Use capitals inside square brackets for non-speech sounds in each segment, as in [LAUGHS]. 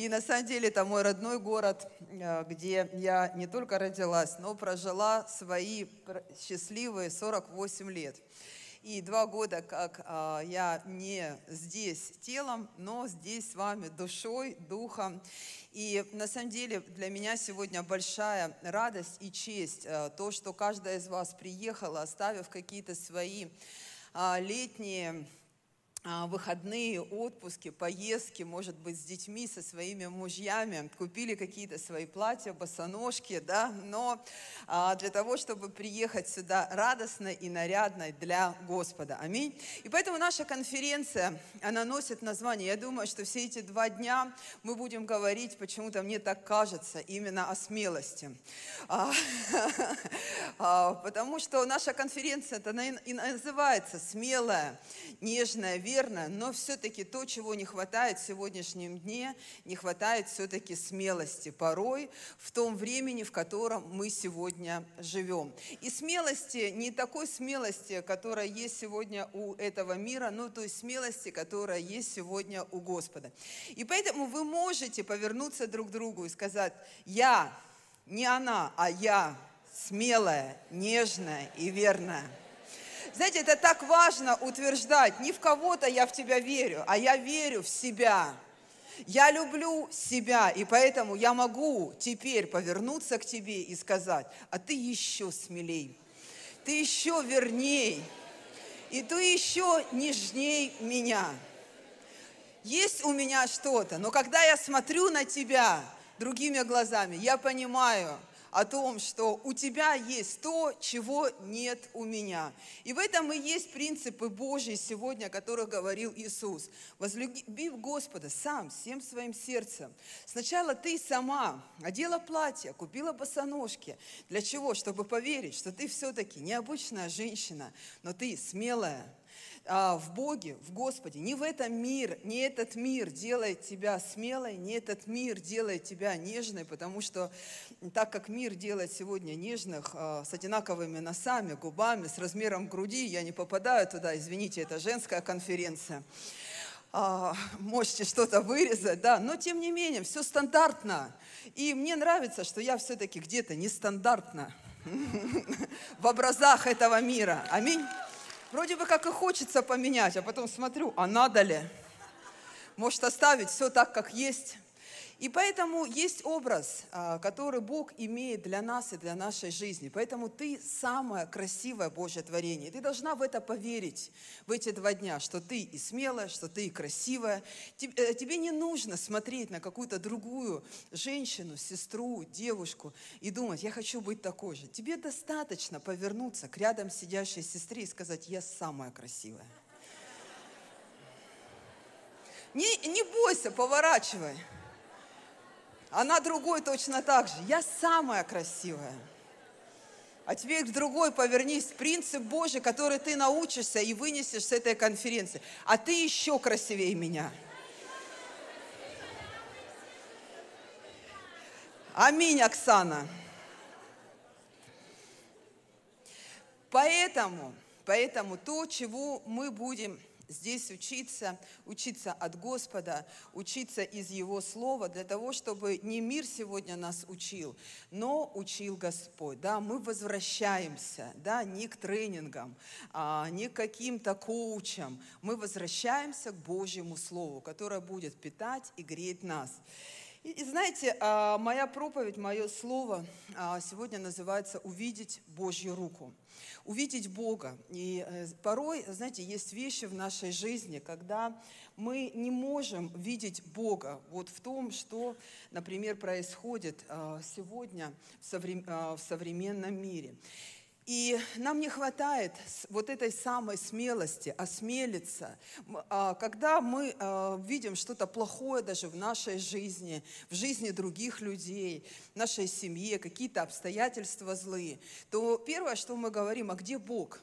И на самом деле это мой родной город, э, где я не только родилась, но прожила свои счастливые 48 лет. И два года, как а, я не здесь телом, но здесь с вами душой, духом. И на самом деле для меня сегодня большая радость и честь а, то, что каждая из вас приехала, оставив какие-то свои летние выходные, отпуски, поездки, может быть, с детьми, со своими мужьями, купили какие-то свои платья, босоножки, да, но а, для того, чтобы приехать сюда радостно и нарядно для Господа. Аминь. И поэтому наша конференция, она носит название, я думаю, что все эти два дня мы будем говорить, почему-то мне так кажется, именно о смелости. А, [LAUGHS] потому что наша конференция, это и называется «Смелая, нежная, верно, но все-таки то, чего не хватает в сегодняшнем дне, не хватает все-таки смелости порой в том времени, в котором мы сегодня живем. И смелости, не такой смелости, которая есть сегодня у этого мира, но той смелости, которая есть сегодня у Господа. И поэтому вы можете повернуться друг к другу и сказать, я, не она, а я смелая, нежная и верная. Знаете, это так важно утверждать. Не в кого-то я в тебя верю, а я верю в себя. Я люблю себя, и поэтому я могу теперь повернуться к тебе и сказать, а ты еще смелей, ты еще верней, и ты еще нежней меня. Есть у меня что-то, но когда я смотрю на тебя другими глазами, я понимаю – о том, что у тебя есть то, чего нет у меня. И в этом и есть принципы Божьи сегодня, о которых говорил Иисус. Возлюби Господа сам, всем своим сердцем. Сначала ты сама одела платье, купила босоножки. Для чего? Чтобы поверить, что ты все-таки необычная женщина, но ты смелая, а, в Боге, в Господе. Не в этом мир, не этот мир делает тебя смелой, не этот мир делает тебя нежной, потому что так как мир делает сегодня нежных а, с одинаковыми носами, губами, с размером груди, я не попадаю туда, извините, это женская конференция. А, можете что-то вырезать, да, но тем не менее, все стандартно. И мне нравится, что я все-таки где-то нестандартна [LAUGHS] в образах этого мира. Аминь. Вроде бы как и хочется поменять, а потом смотрю, а надо ли? Может оставить все так, как есть? И поэтому есть образ, а, который Бог имеет для нас и для нашей жизни. Поэтому ты самое красивое Божье творение. Ты должна в это поверить в эти два дня, что ты и смелая, что ты и красивая. Э, тебе не нужно смотреть на какую-то другую женщину, сестру, девушку и думать, я хочу быть такой же. Тебе достаточно повернуться к рядом сидящей сестре и сказать, я самая красивая. Не, не бойся, поворачивай. Она другой точно так же. Я самая красивая. А теперь к другой повернись. Принцип Божий, который ты научишься и вынесешь с этой конференции. А ты еще красивее меня. Аминь, Оксана. Поэтому, поэтому то, чего мы будем здесь учиться, учиться от Господа, учиться из Его Слова, для того, чтобы не мир сегодня нас учил, но учил Господь. Да, мы возвращаемся, да, не к тренингам, а, не к каким-то коучам. Мы возвращаемся к Божьему Слову, которое будет питать и греть нас. И, и знаете, а, моя проповедь, мое слово а, сегодня называется «Увидеть Божью руку». Увидеть Бога. И э, порой, знаете, есть вещи в нашей жизни, когда мы не можем видеть Бога вот в том, что, например, происходит а, сегодня в современном мире. И нам не хватает вот этой самой смелости, осмелиться. А, когда мы а, видим что-то плохое даже в нашей жизни, в жизни других людей, в нашей семье, какие-то обстоятельства злые, то первое, что мы говорим, а где Бог?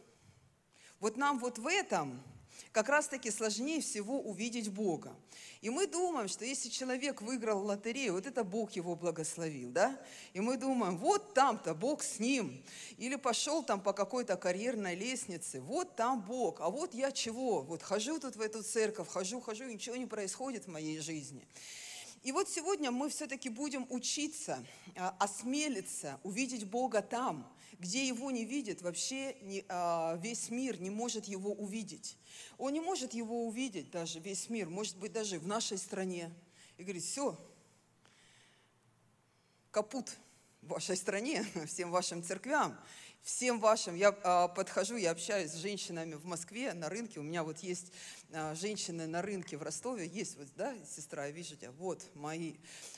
Вот нам вот в этом как раз-таки сложнее всего увидеть Бога. И мы думаем, что если человек выиграл лотерею, вот это Бог его благословил, да? И мы думаем, вот там-то Бог с ним. Или пошел там по какой-то карьерной лестнице, вот там Бог. А вот я чего? Вот хожу тут в эту церковь, хожу, хожу, ничего не происходит в моей жизни. И вот сегодня мы все-таки будем учиться, а, осмелиться, увидеть Бога там, где Его не видит, вообще не, а, весь мир не может Его увидеть. Он не может Его увидеть даже, весь мир, может быть, даже в нашей стране. И говорит, все, капут в вашей стране, [LAUGHS] всем вашим церквям всем вашим. Я а, подхожу, я общаюсь с женщинами в Москве на рынке. У меня вот есть а, женщины на рынке в Ростове. Есть вот, да, сестра, вижу тебя. Вот мои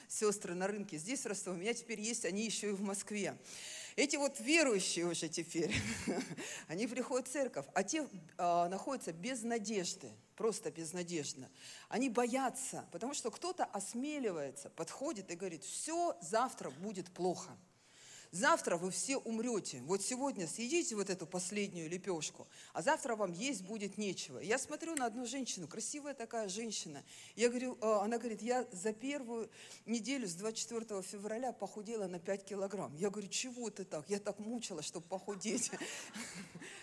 сестры на рынке здесь в Ростове. У меня теперь есть они еще и в Москве. Эти вот верующие уже теперь, [LAUGHS] они приходят в церковь, а те а, находятся без надежды, просто безнадежно. Они боятся, потому что кто-то осмеливается, подходит и говорит, все, завтра будет плохо – Завтра вы все умрете. Вот сегодня съедите вот эту последнюю лепешку, а завтра вам есть будет нечего. Я смотрю на одну женщину, красивая такая женщина. Я говорю, а, она говорит, я за первую неделю с 24 февраля похудела на 5 килограмм. Я говорю, чего ты так? Я так мучила, чтобы похудеть. [LAUGHS]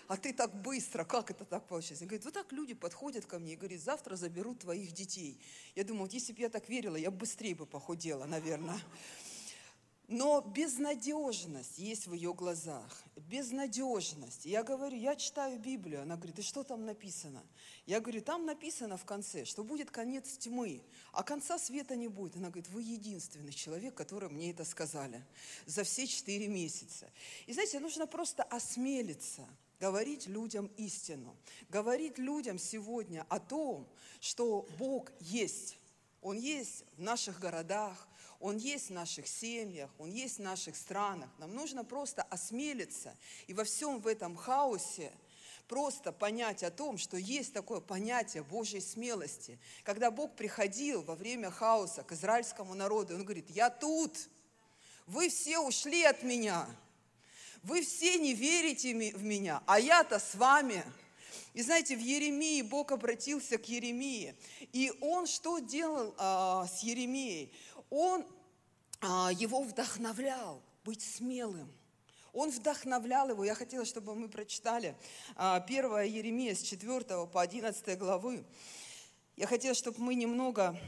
А ты так быстро, как это так получилось? Она говорит, вот так люди подходят ко мне и говорят, завтра заберут твоих детей. Я думаю, вот если бы я так верила, я быстрее бы похудела, наверное. Но безнадежность есть в ее глазах. Безнадежность. Я говорю, я читаю Библию. Она говорит, и что там написано? Я говорю, там написано в конце, что будет конец тьмы, а конца света не будет. Она говорит, вы единственный человек, который мне это сказали за все четыре месяца. И знаете, нужно просто осмелиться говорить людям истину, говорить людям сегодня о том, что Бог есть. Он есть в наших городах, он есть в наших семьях, Он есть в наших странах. Нам нужно просто осмелиться и во всем в этом хаосе просто понять о том, что есть такое понятие Божьей смелости. Когда Бог приходил во время хаоса к израильскому народу, Он говорит, я тут, вы все ушли от меня, вы все не верите в меня, а я-то с вами. И знаете, в Еремии Бог обратился к Еремии. И он что делал а, с Еремией? он а, его вдохновлял быть смелым. Он вдохновлял его. Я хотела, чтобы мы прочитали 1 а, Еремия с 4 по 11 главы. Я хотела, чтобы мы немного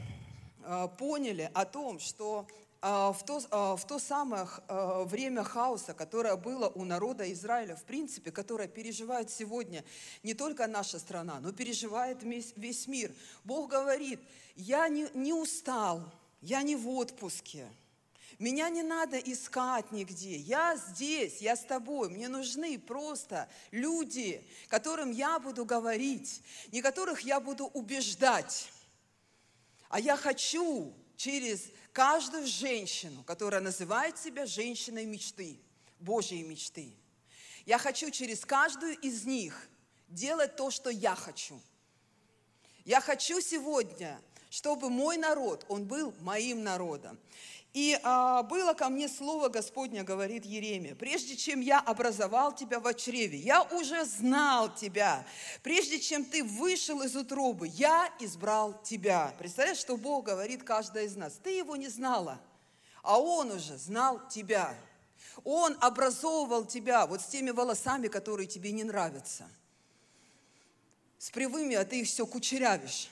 а, поняли о том, что в то, в то самое время хаоса, которое было у народа Израиля, в принципе, которое переживает сегодня не только наша страна, но переживает весь, весь мир. Бог говорит, я не, не устал, я не в отпуске. Меня не надо искать нигде. Я здесь, я с тобой. Мне нужны просто люди, которым я буду говорить, не которых я буду убеждать. А я хочу через каждую женщину, которая называет себя женщиной мечты, Божьей мечты. Я хочу через каждую из них делать то, что я хочу. Я хочу сегодня чтобы мой народ, он был моим народом. И а, было ко мне слово Господня, говорит Еремия, прежде чем я образовал тебя в чреве, я уже знал тебя. Прежде чем ты вышел из утробы, я избрал тебя. Представляешь, что Бог говорит каждая из нас. Ты его не знала, а Он уже знал тебя. Он образовывал тебя вот с теми волосами, которые тебе не нравятся. С привыми, а ты их все кучерявишь.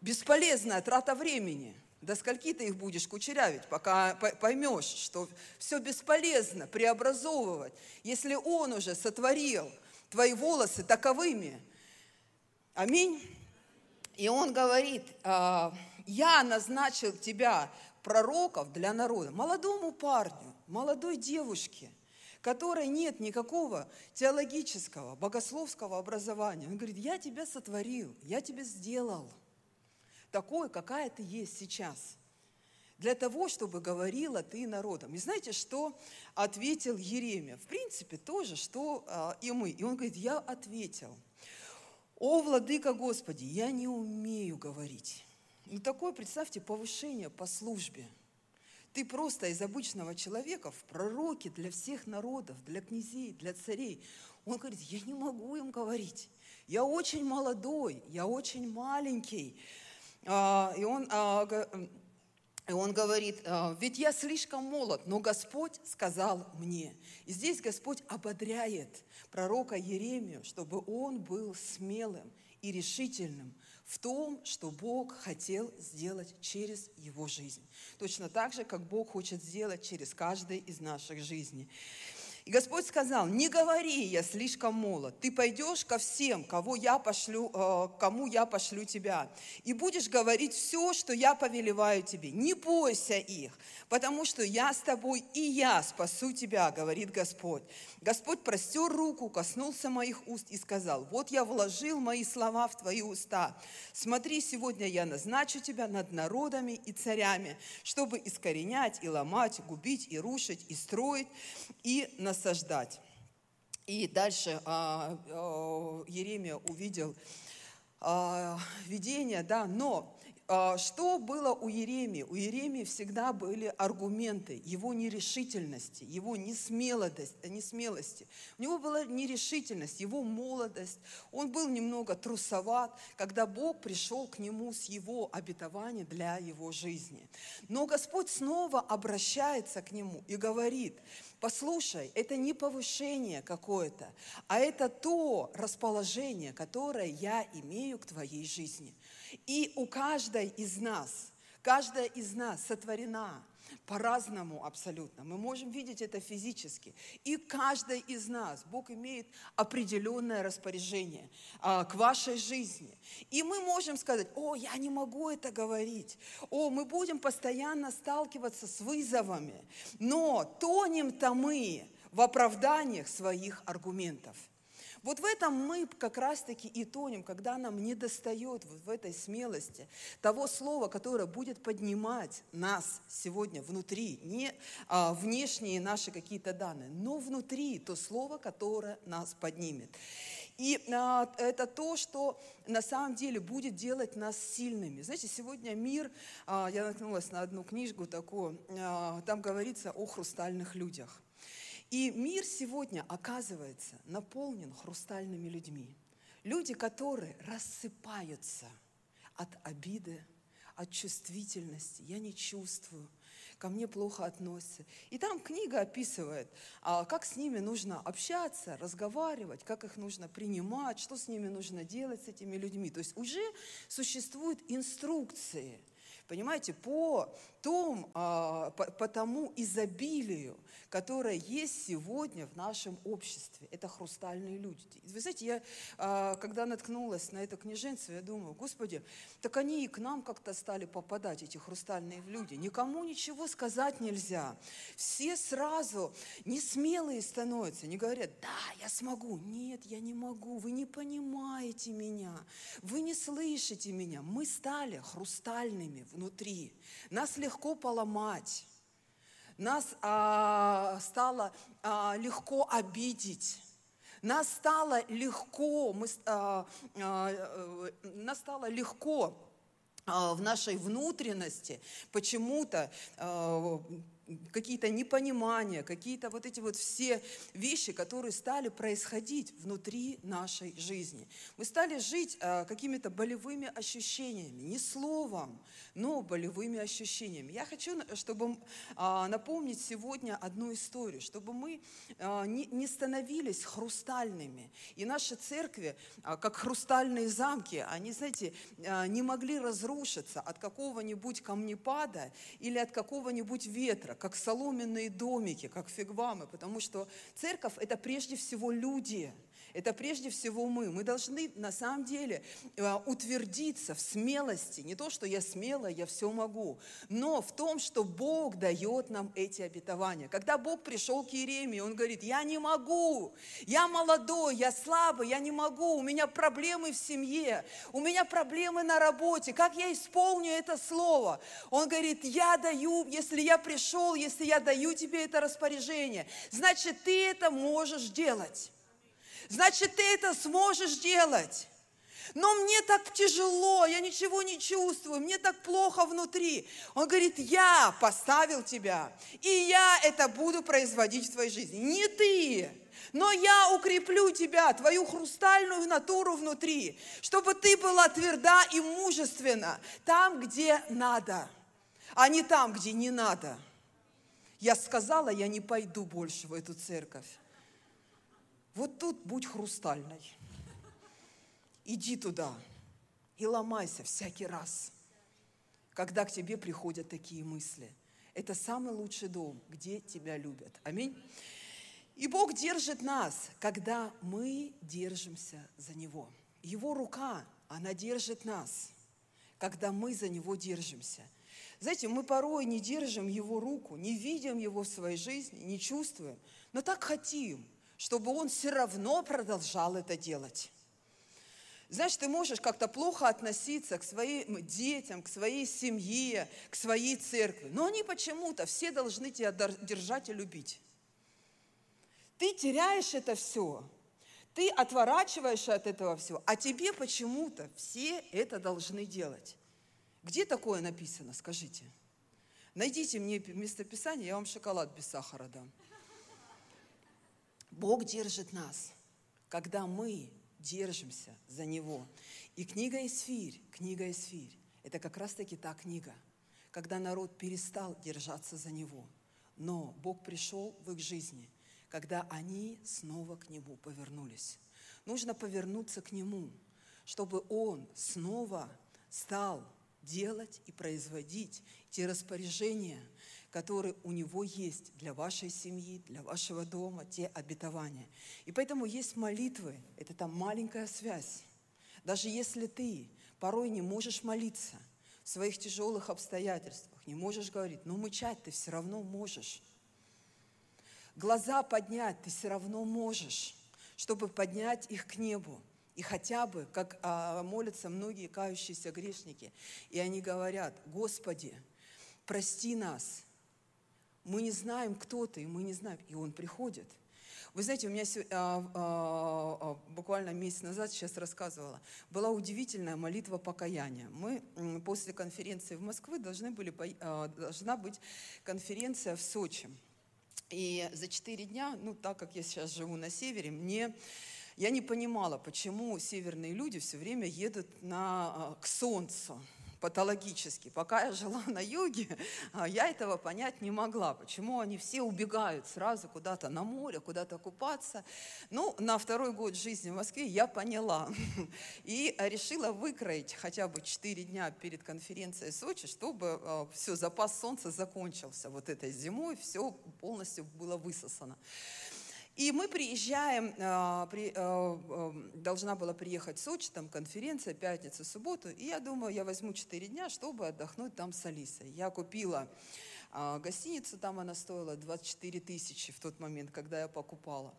Бесполезная трата времени. До скольки ты их будешь кучерявить, пока поймешь, что все бесполезно преобразовывать, если Он уже сотворил твои волосы таковыми. Аминь. И Он говорит, «А, я назначил тебя пророков для народа, молодому парню, молодой девушке, которой нет никакого теологического, богословского образования. Он говорит, я тебя сотворил, я тебя сделал – такой, какая ты есть сейчас. Для того, чтобы говорила ты народом. И знаете, что ответил Еремия? В принципе, тоже, что а, и мы. И он говорит, я ответил. О, Владыка Господи, я не умею говорить. Ну, такое, представьте, повышение по службе. Ты просто из обычного человека в пророке для всех народов, для князей, для царей. Он говорит, я не могу им говорить. Я очень молодой, я очень маленький. А, и он, а, и он говорит, а, ведь я слишком молод, но Господь сказал мне. И здесь Господь ободряет пророка Еремию, чтобы он был смелым и решительным в том, что Бог хотел сделать через его жизнь. Точно так же, как Бог хочет сделать через каждой из наших жизней. И Господь сказал, не говори, я слишком молод. Ты пойдешь ко всем, кого я пошлю, э, кому я пошлю тебя, и будешь говорить все, что я повелеваю тебе. Не бойся их, потому что я с тобой, и я спасу тебя, говорит Господь. Господь простер руку, коснулся моих уст и сказал, вот я вложил мои слова в твои уста. Смотри, сегодня я назначу тебя над народами и царями, чтобы искоренять и ломать, губить и рушить, и строить, и на насаждать. И дальше а, а, Еремия увидел а, видение, да, но а, что было у Еремии? У Еремии всегда были аргументы его нерешительности, его несмелости. У него была нерешительность, его молодость. Он был немного трусоват, когда Бог пришел к нему с его обетованием для его жизни. Но Господь снова обращается к нему и говорит, послушай, это не повышение какое-то, а это то расположение, которое я имею к твоей жизни – и у каждой из нас, каждая из нас сотворена по-разному абсолютно. Мы можем видеть это физически. И каждый из нас, Бог имеет определенное распоряжение а, к вашей жизни. И мы можем сказать, о, я не могу это говорить. О, мы будем постоянно сталкиваться с вызовами. Но тонем-то мы в оправданиях своих аргументов. Вот в этом мы как раз-таки и тонем, когда нам не достает вот в этой смелости того слова, которое будет поднимать нас сегодня внутри, не а, внешние наши какие-то данные, но внутри то слово, которое нас поднимет. И а, это то, что на самом деле будет делать нас сильными. Знаете, сегодня мир, а, я наткнулась на одну книжку такую, а, там говорится о хрустальных людях. И мир сегодня, оказывается, наполнен хрустальными людьми. Люди, которые рассыпаются от обиды, от чувствительности. Я не чувствую, ко мне плохо относятся. И там книга описывает, а, как с ними нужно общаться, разговаривать, как их нужно принимать, что с ними нужно делать, с этими людьми. То есть уже существуют инструкции, понимаете, по, том, а, по, тому изобилию, которая есть сегодня в нашем обществе. Это хрустальные люди. Вы знаете, я, а, когда наткнулась на это княженство, я думаю, Господи, так они и к нам как-то стали попадать, эти хрустальные люди. Никому ничего сказать нельзя. Все сразу не смелые становятся, не говорят, да, я смогу. Нет, я не могу, вы не понимаете меня, вы не слышите меня. Мы стали хрустальными внутри. Нас легко поломать нас а, стало а, легко обидеть. Нас стало легко, мы, а, а, э, нас стало легко а, в нашей внутренности почему-то а, какие-то непонимания, какие-то вот эти вот все вещи, которые стали происходить внутри нашей жизни. Мы стали жить а, какими-то болевыми ощущениями, не словом, но болевыми ощущениями. Я хочу, чтобы а, напомнить сегодня одну историю, чтобы мы а, не, становились хрустальными. И наши церкви, а, как хрустальные замки, они, знаете, не могли разрушиться от какого-нибудь камнепада или от какого-нибудь ветра, как соломенные домики, как фигвамы, потому что церковь – это прежде всего люди – это прежде всего мы. Мы должны на самом деле э, утвердиться в смелости. Не то, что я смелая, я все могу, но в том, что Бог дает нам эти обетования. Когда Бог пришел к Иеремии, Он говорит, я не могу, я молодой, я слабый, я не могу, у меня проблемы в семье, у меня проблемы на работе, как я исполню это слово? Он говорит, я даю, если я пришел, если я даю тебе это распоряжение, значит, ты это можешь делать значит, ты это сможешь делать. Но мне так тяжело, я ничего не чувствую, мне так плохо внутри. Он говорит, я поставил тебя, и я это буду производить в твоей жизни. Не ты, но я укреплю тебя, твою хрустальную натуру внутри, чтобы ты была тверда и мужественна там, где надо, а не там, где не надо. Я сказала, я не пойду больше в эту церковь. Вот тут будь хрустальной. Иди туда. и ломайся всякий раз, когда к тебе приходят такие мысли. Это самый лучший дом, где тебя любят. Аминь. И Бог держит нас, когда мы держимся за Него. Его рука, она держит нас, когда мы за Него держимся. Знаете, мы порой не держим Его руку, не видим Его в своей жизни, не чувствуем, но так хотим, чтобы Он все равно продолжал это делать. Знаешь, ты можешь как-то плохо относиться к своим детям, к своей семье, к своей церкви, но они почему-то все должны тебя держать и любить. Ты теряешь это все. Ты отворачиваешься от этого всего, а тебе почему-то все это должны делать. Где такое написано, скажите? Найдите мне местописание, я вам шоколад без сахара дам. Бог держит нас, когда мы держимся за Него. И книга Исфирь, книга Исфирь, это как раз-таки та книга, когда народ перестал держаться за Него. Но Бог пришел в их жизни – когда они снова к Нему повернулись. Нужно повернуться к Нему, чтобы Он снова стал делать и производить те распоряжения, которые у Него есть для вашей семьи, для вашего дома, те обетования. И поэтому есть молитвы, это там маленькая связь. Даже если ты порой не можешь молиться в своих тяжелых обстоятельствах, не можешь говорить, но мычать ты все равно можешь глаза поднять ты все равно можешь, чтобы поднять их к небу. И хотя бы, как а, молятся многие кающиеся грешники, и они говорят, Господи, прости нас, мы не знаем, кто ты, мы не знаем. И он приходит. Вы знаете, у меня а, а, а, буквально месяц назад, сейчас рассказывала, была удивительная молитва покаяния. Мы после конференции в Москве должны были, должна быть конференция в Сочи. И за четыре дня, ну так как я сейчас живу на севере, мне я не понимала, почему северные люди все время едут на, к солнцу патологически. Пока я жила на юге, а, я этого понять не могла, почему они все убегают сразу куда-то на море, куда-то купаться. Ну, на второй год жизни в Москве я поняла [LAUGHS] и решила выкроить хотя бы 4 дня перед конференцией Сочи, чтобы а, все, запас солнца закончился вот этой зимой, все полностью было высосано. И мы приезжаем, а, при, а, а, должна была приехать в Сочи, там конференция, пятница, субботу, и я думаю, я возьму 4 дня, чтобы отдохнуть там с Алисой. Я купила гостиницу, там она стоила 24 тысячи в тот момент, когда я покупала.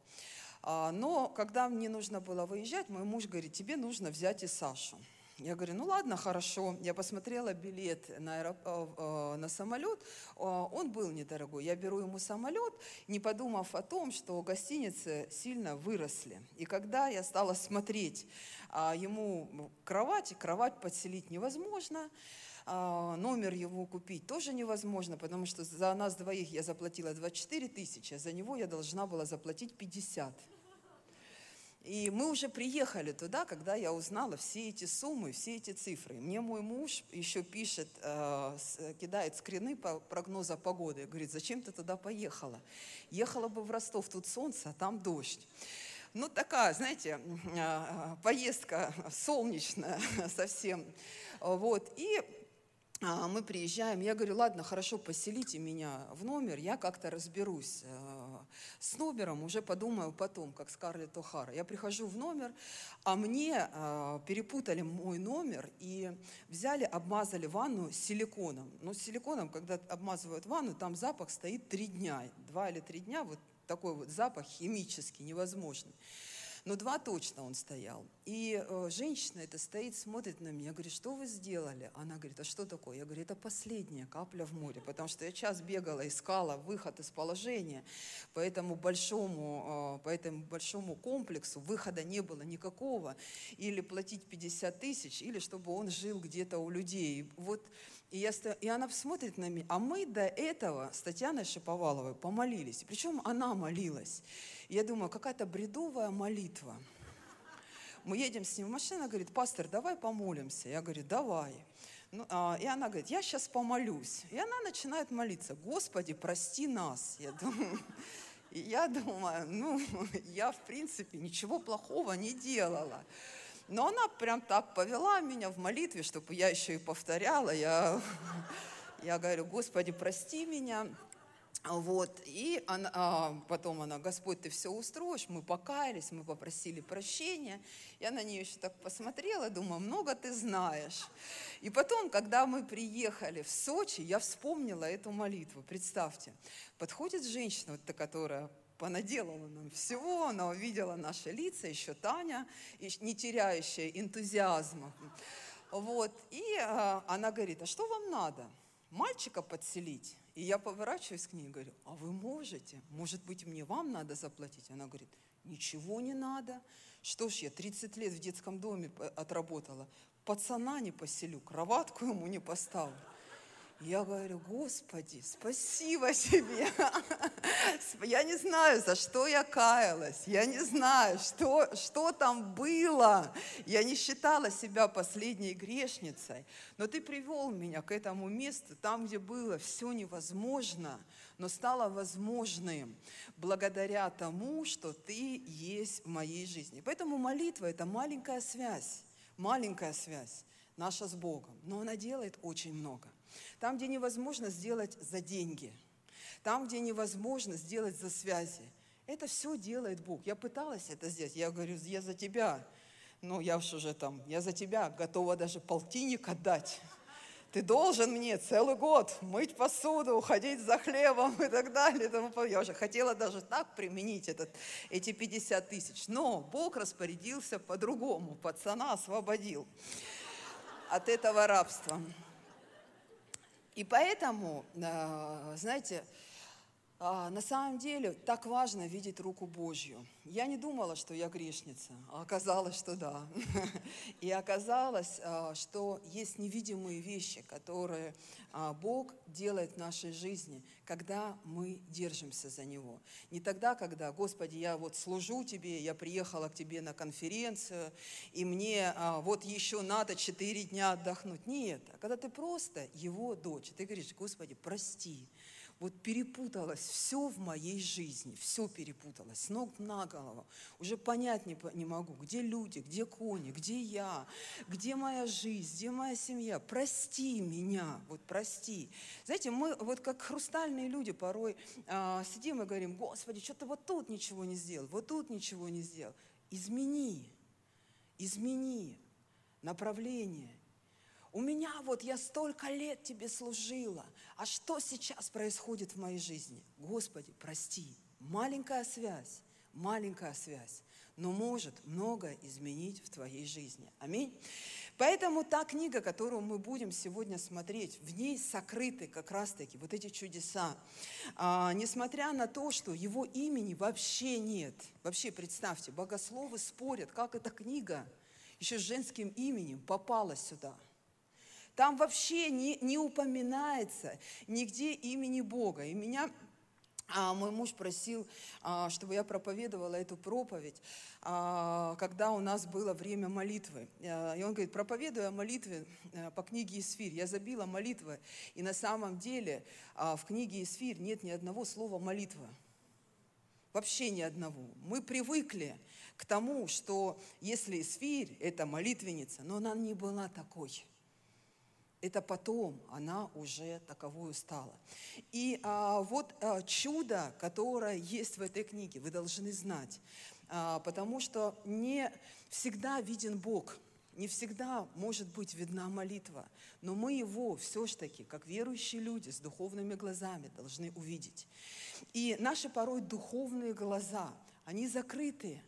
Но когда мне нужно было выезжать, мой муж говорит, тебе нужно взять и Сашу. Я говорю, ну ладно, хорошо. Я посмотрела билет на, аэроп... Э, э, на самолет, э, он был недорогой. Я беру ему самолет, не подумав о том, что гостиницы сильно выросли. И когда я стала смотреть а, ему кровать, кровать подселить невозможно, а, номер его купить тоже невозможно, потому что за нас двоих я заплатила 24 тысячи, а за него я должна была заплатить 50. И мы уже приехали туда, когда я узнала все эти суммы, все эти цифры. Мне мой муж еще пишет, э, кидает скрины по прогноза погоды. Говорит, зачем ты туда поехала? Ехала бы в Ростов, тут солнце, а там дождь. Ну, такая, знаете, э, поездка солнечная [LAUGHS] совсем. Вот. И мы приезжаем, я говорю, ладно, хорошо, поселите меня в номер, я как-то разберусь э, с номером, уже подумаю потом, как Скарлетт О'Хара. Я прихожу в номер, а мне э, перепутали мой номер и взяли, обмазали ванну силиконом. Но с силиконом, когда обмазывают ванну, там запах стоит три дня, два или три дня, вот такой вот запах химический, невозможный но два точно он стоял. И э, женщина это стоит, смотрит на меня, говорит, что вы сделали? Она говорит, а что такое? Я говорю, это последняя капля в море, потому что я час бегала, искала выход из положения, по этому большому, э, по этому большому комплексу выхода не было никакого, или платить 50 тысяч, или чтобы он жил где-то у людей. Вот и, я, и она смотрит на меня, а мы до этого с Татьяной Шиповаловой помолились. Причем она молилась. Я думаю, какая-то бредовая молитва. Мы едем с ним в машину, она говорит, пастор, давай помолимся. Я говорю, давай. Ну, а, и она говорит, я сейчас помолюсь. И она начинает молиться, Господи, прости нас. Я думаю, я думаю, ну, [LAUGHS] я в принципе ничего плохого не делала. Но она прям так повела меня в молитве, чтобы я еще и повторяла. Я, [LAUGHS] я говорю, Господи, прости меня. Вот, и она, а, потом она, Господь, ты все устроишь, мы покаялись, мы попросили прощения. Я на нее еще так посмотрела, думаю, много ты знаешь. И потом, когда мы приехали в Сочи, я вспомнила эту молитву. Представьте, подходит женщина, вот та, которая понаделала нам всего, она увидела наши лица, еще Таня, не теряющая энтузиазма. Вот, и а, она говорит, а что вам надо? Мальчика подселить? И я поворачиваюсь к ней и говорю, а вы можете? Может быть, мне вам надо заплатить? Она говорит, ничего не надо. Что ж, я 30 лет в детском доме отработала. Пацана не поселю, кроватку ему не поставлю. Я говорю, Господи, спасибо тебе. Я не знаю, за что я каялась. Я не знаю, что, что там было. Я не считала себя последней грешницей. Но ты привел меня к этому месту, там, где было все невозможно, но стало возможным благодаря тому, что ты есть в моей жизни. Поэтому молитва – это маленькая связь, маленькая связь наша с Богом. Но она делает очень много. Там, где невозможно сделать за деньги, там, где невозможно сделать за связи, это все делает Бог. Я пыталась это сделать. Я говорю, я за тебя. Ну, я уж уже там, я за тебя готова даже полтинник отдать. Ты должен мне целый год мыть посуду, ходить за хлебом и так далее. Я уже хотела даже так применить этот, эти 50 тысяч. Но Бог распорядился по-другому. Пацана освободил от этого рабства. И поэтому, э, знаете, на самом деле так важно видеть руку Божью. Я не думала, что я грешница, а оказалось, что да. [LAUGHS] И оказалось, а, что есть невидимые вещи, которые а, Бог делает в нашей жизни, когда мы держимся за Него. Не тогда, когда, Господи, я вот служу Тебе, я приехала к Тебе на конференцию, и мне вот еще надо четыре дня отдохнуть. Нет, а когда ты просто Его дочь, ты говоришь, Господи, прости, вот перепуталось все в моей жизни, все перепуталось, с ног на голову. Уже понять не, не могу, где люди, где кони, где я, где моя жизнь, где моя семья. Прости меня, вот прости. Знаете, мы вот как хрустальные люди порой а, сидим и говорим, Господи, что-то вот тут ничего не сделал, вот тут ничего не сделал. Измени, измени направление, у меня вот я столько лет тебе служила, а что сейчас происходит в моей жизни? Господи, прости, маленькая связь, маленькая связь, но может многое изменить в твоей жизни. Аминь. Поэтому та книга, которую мы будем сегодня смотреть, в ней сокрыты как раз-таки вот эти чудеса. А, несмотря на то, что его имени вообще нет. Вообще, представьте, богословы спорят, как эта книга еще с женским именем попала сюда – там вообще не, не упоминается нигде имени Бога. И меня а мой муж просил, а, чтобы я проповедовала эту проповедь, а, когда у нас было время молитвы. А, и он говорит, проповедуя о молитве э, по книге Исфирь. Я забила молитвы, и на самом деле в книге Исфирь нет ни одного слова молитва. Вообще ни одного. Мы привыкли к тому, что если Исфирь – это молитвенница, но она не была такой – это потом она уже таковую стала. И а, вот а, чудо, которое есть в этой книге, вы должны знать, а, потому что не всегда виден Бог, не всегда может быть видна молитва, но мы его все-таки, как верующие люди с духовными глазами, должны увидеть. И наши порой духовные глаза, они закрыты,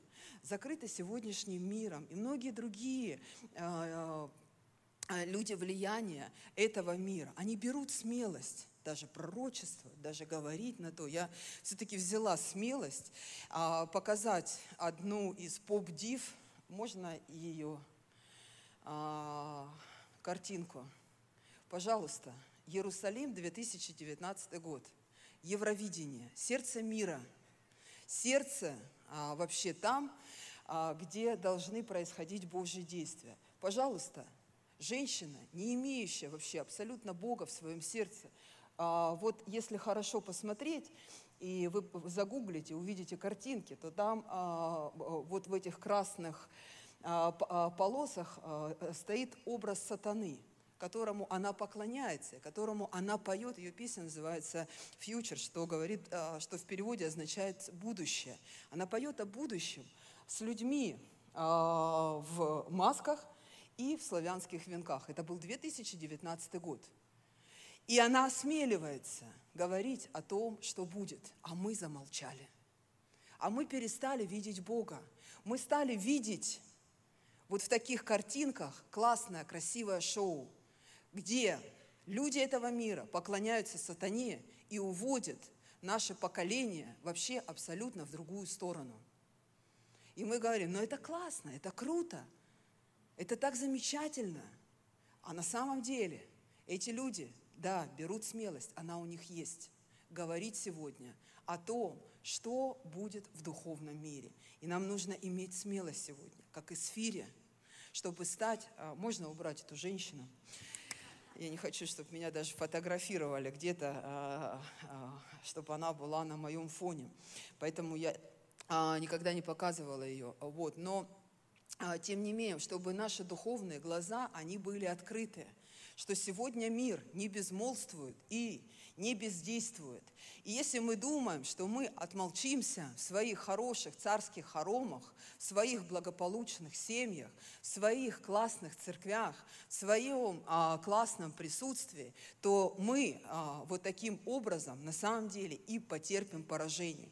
закрыты сегодняшним миром. И многие другие а, люди влияния этого мира, они берут смелость даже пророчество, даже говорить на то. Я все-таки взяла смелость а, показать одну из поп-див. Можно ее а, картинку? Пожалуйста. Иерусалим, 2019 год. Евровидение. Сердце мира. Сердце а, вообще там, а, где должны происходить Божьи действия. Пожалуйста, женщина, не имеющая вообще абсолютно Бога в своем сердце, а, вот если хорошо посмотреть, и вы загуглите, увидите картинки, то там а, вот в этих красных полосах стоит образ сатаны – которому она поклоняется, которому она поет. Ее песня называется «Future», что, говорит, что в переводе означает «будущее». Она поет о будущем с людьми в масках и в славянских венках. Это был 2019 год. И она осмеливается говорить о том, что будет, а мы замолчали. А мы перестали видеть Бога. Мы стали видеть вот в таких картинках классное, красивое шоу – где люди этого мира поклоняются сатане и уводят наше поколение вообще абсолютно в другую сторону. И мы говорим, ну это классно, это круто, это так замечательно. А на самом деле эти люди, да, берут смелость, она у них есть, говорить сегодня о том, что будет в духовном мире. И нам нужно иметь смелость сегодня, как и сфере, чтобы стать, а, можно убрать эту женщину, я не хочу, чтобы меня даже фотографировали где-то, а, а, чтобы она была на моем фоне. Поэтому я никогда не показывала ее. Вот. Но тем не менее, чтобы наши духовные глаза, они были открыты, что сегодня мир не безмолвствует и не бездействует. И если мы думаем, что мы отмолчимся в своих хороших царских хоромах, в своих благополучных семьях, в своих классных церквях, в своем а, классном присутствии, то мы а, вот таким образом на самом деле и потерпим поражение.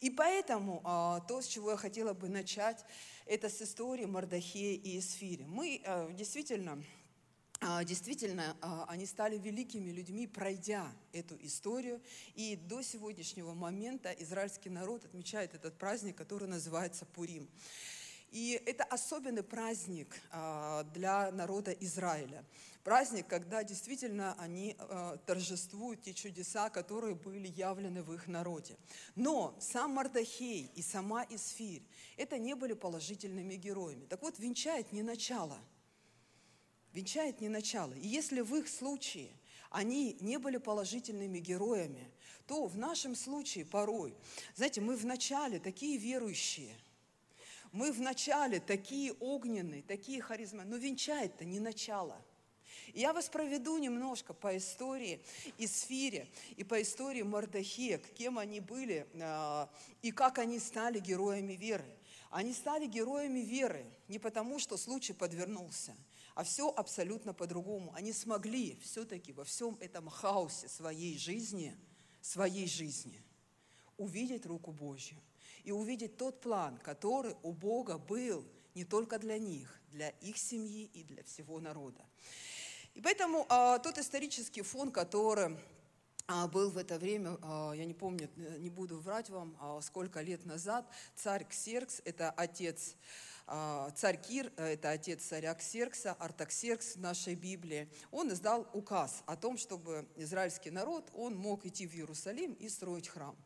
И поэтому а, то, с чего я хотела бы начать, это с истории Мардахея и Эсфири. Мы а, действительно а, действительно, они стали великими людьми, пройдя эту историю. И до сегодняшнего момента израильский народ отмечает этот праздник, который называется Пурим. И это особенный праздник а, для народа Израиля. Праздник, когда действительно они торжествуют те чудеса, которые были явлены в их народе. Но сам Мардахей и сама Исфирь – это не были положительными героями. Так вот, венчает не начало – венчает не начало. И если в их случае они не были положительными героями, то в нашем случае порой, знаете, мы вначале такие верующие, мы вначале такие огненные, такие харизмы, но венчает-то не начало. Я вас проведу немножко по истории Исфире и по истории Мардахия, кем они были а, и как они стали героями веры. Они стали героями веры не потому, что случай подвернулся – а все абсолютно по-другому. Они смогли все-таки во всем этом хаосе своей жизни, своей жизни увидеть руку Божью и увидеть тот план, который у Бога был не только для них, для их семьи и для всего народа. И поэтому а, тот исторический фон, который а, был в это время, а, я не помню, не буду врать вам, а, сколько лет назад, царь Ксеркс, это отец а, царь Кир, э, это отец царя Ксеркса, Артаксеркс в нашей Библии, он издал указ о том, чтобы израильский народ, он мог идти в Иерусалим и строить храм.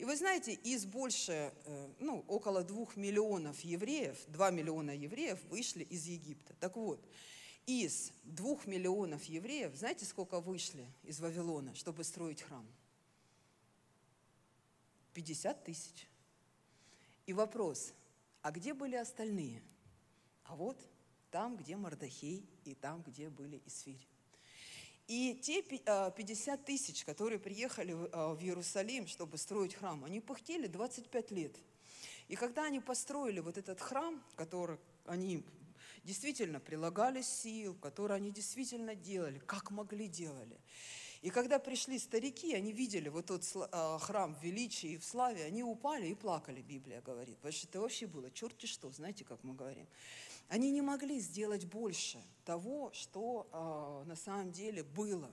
И вы знаете, из больше, э, ну, около двух миллионов евреев, два миллиона евреев вышли из Египта. Так вот, из двух миллионов евреев, знаете, сколько вышли из Вавилона, чтобы строить храм? 50 тысяч. И вопрос, а где были остальные? А вот там, где Мардахей, и там, где были Исфирь. И те 50 а, тысяч, которые приехали а, в Иерусалим, чтобы строить храм, они пыхтели 25 лет. И когда они построили вот этот храм, который они действительно прилагали сил, который они действительно делали, как могли делали, и когда пришли старики, они видели вот тот а, храм в величии и в славе, они упали и плакали, Библия говорит. Потому что это вообще было черти что, знаете, как мы говорим. Они не могли сделать больше того, что э, на самом деле было.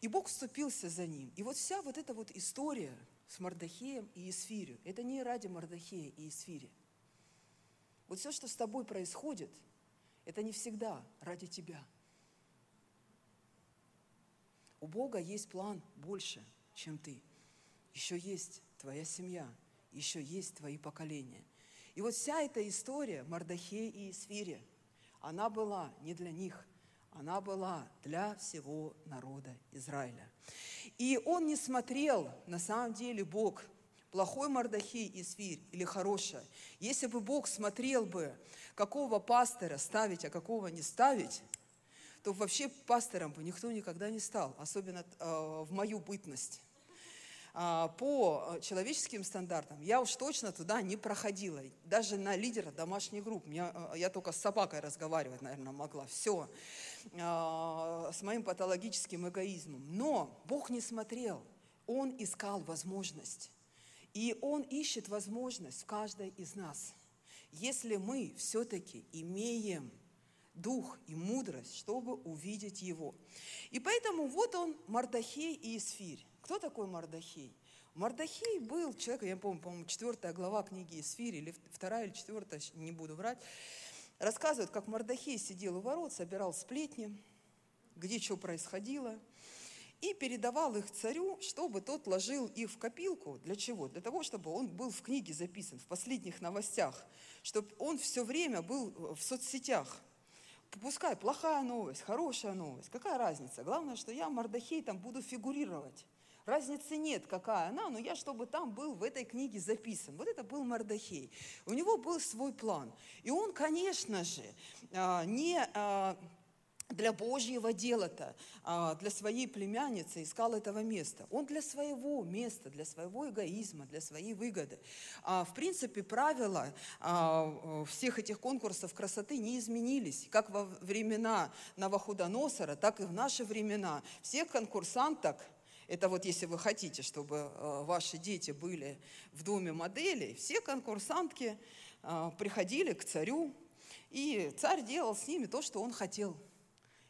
И Бог вступился за ним. И вот вся вот эта вот история с Мардахеем и Исфирью, это не ради Мардахея и Исфири. Вот все, что с тобой происходит, это не всегда ради тебя – у Бога есть план больше, чем ты. Еще есть твоя семья, еще есть твои поколения. И вот вся эта история Мардахей и Исфире, она была не для них, она была для всего народа Израиля. И он не смотрел, на самом деле Бог плохой Мардахей и Свирь или хорошая. Если бы Бог смотрел бы, какого пастора ставить, а какого не ставить, то вообще пастором бы никто никогда не стал, особенно э, в мою бытность. А, по человеческим стандартам я уж точно туда не проходила. Даже на лидера домашней группы. Я, э, я только с собакой разговаривать, наверное, могла. Все. А, с моим патологическим эгоизмом. Но Бог не смотрел. Он искал возможность. И Он ищет возможность в каждой из нас. Если мы все-таки имеем дух и мудрость, чтобы увидеть Его. И поэтому вот он, Мардахей и Исфирь. Кто такой Мардахей? Мардахей был человек, я помню, по-моему, четвертая глава книги Исфири, или вторая или четвертая, не буду врать, рассказывает, как Мардахей сидел у ворот, собирал сплетни, где что происходило, и передавал их царю, чтобы тот ложил их в копилку. Для чего? Для того, чтобы он был в книге записан, в последних новостях, чтобы он все время был в соцсетях. Пускай плохая новость, хорошая новость, какая разница? Главное, что я, Мардахей, там буду фигурировать. Разницы нет, какая она, но я, чтобы там был в этой книге записан. Вот это был Мардахей. У него был свой план. И он, конечно же, а, не а, для Божьего дела-то, а, для своей племянницы искал этого места. Он для своего места, для своего эгоизма, для своей выгоды. В принципе, правила всех этих конкурсов красоты не изменились. Как во времена Навахудоносора, так и в наши времена. Всех конкурсанток – это вот если вы хотите, чтобы э, ваши дети были в доме моделей, все конкурсантки э, приходили к царю, и царь делал с ними то, что он хотел.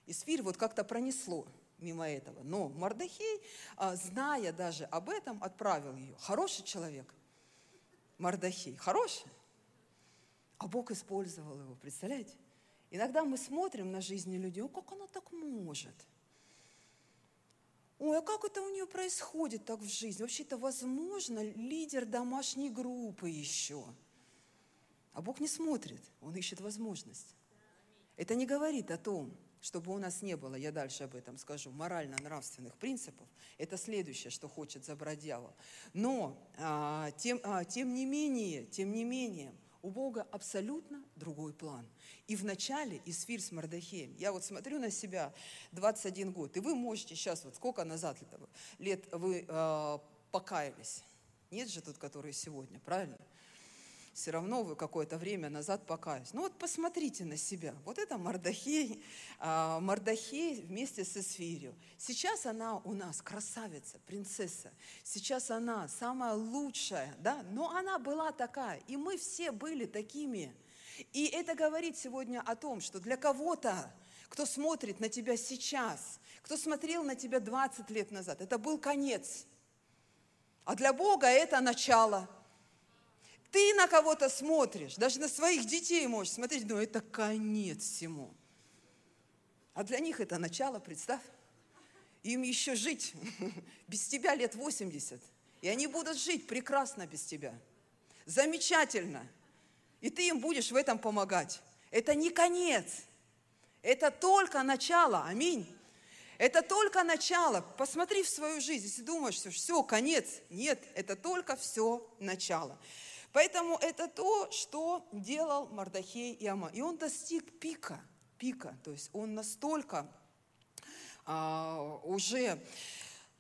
И Сфирь вот как-то пронесло мимо этого. Но Мардахей, э, зная даже об этом, отправил ее. Хороший человек, Мардахей, хороший. А Бог использовал его, представляете? Иногда мы смотрим на жизни людей, как она так может – Ой, а как это у нее происходит так в жизни? Вообще-то, возможно, лидер домашней группы еще. А Бог не смотрит, Он ищет возможность. Это не говорит о том, чтобы у нас не было, я дальше об этом скажу, морально-нравственных принципов. Это следующее, что хочет забрать дьявол. Но а, тем, а, тем не менее, тем не менее, у Бога абсолютно другой план. И в начале Исфирь с Мардахеем. Я вот смотрю на себя 21 год, и вы можете сейчас, вот сколько назад лет вы э, покаялись? Нет же тут, которые сегодня, правильно? Все равно вы какое-то время назад покаялись. Ну вот посмотрите на себя. Вот это Мардахей, а, вместе с Эсфирью. Сейчас она у нас красавица, принцесса. Сейчас она самая лучшая, да? Но она была такая, и мы все были такими. И это говорит сегодня о том, что для кого-то, кто смотрит на тебя сейчас, кто смотрел на тебя 20 лет назад, это был конец. А для Бога это начало – ты на кого-то смотришь, даже на своих детей можешь смотреть, но это конец всему. А для них это начало, представь. Им еще жить [LAUGHS] без тебя лет 80. И они будут жить прекрасно без тебя. Замечательно. И ты им будешь в этом помогать. Это не конец. Это только начало. Аминь. Это только начало. Посмотри в свою жизнь. Если думаешь, что все, конец. Нет, это только все начало. Поэтому это то, что делал Мардахей и Ама. И он достиг пика, пика. То есть он настолько а, уже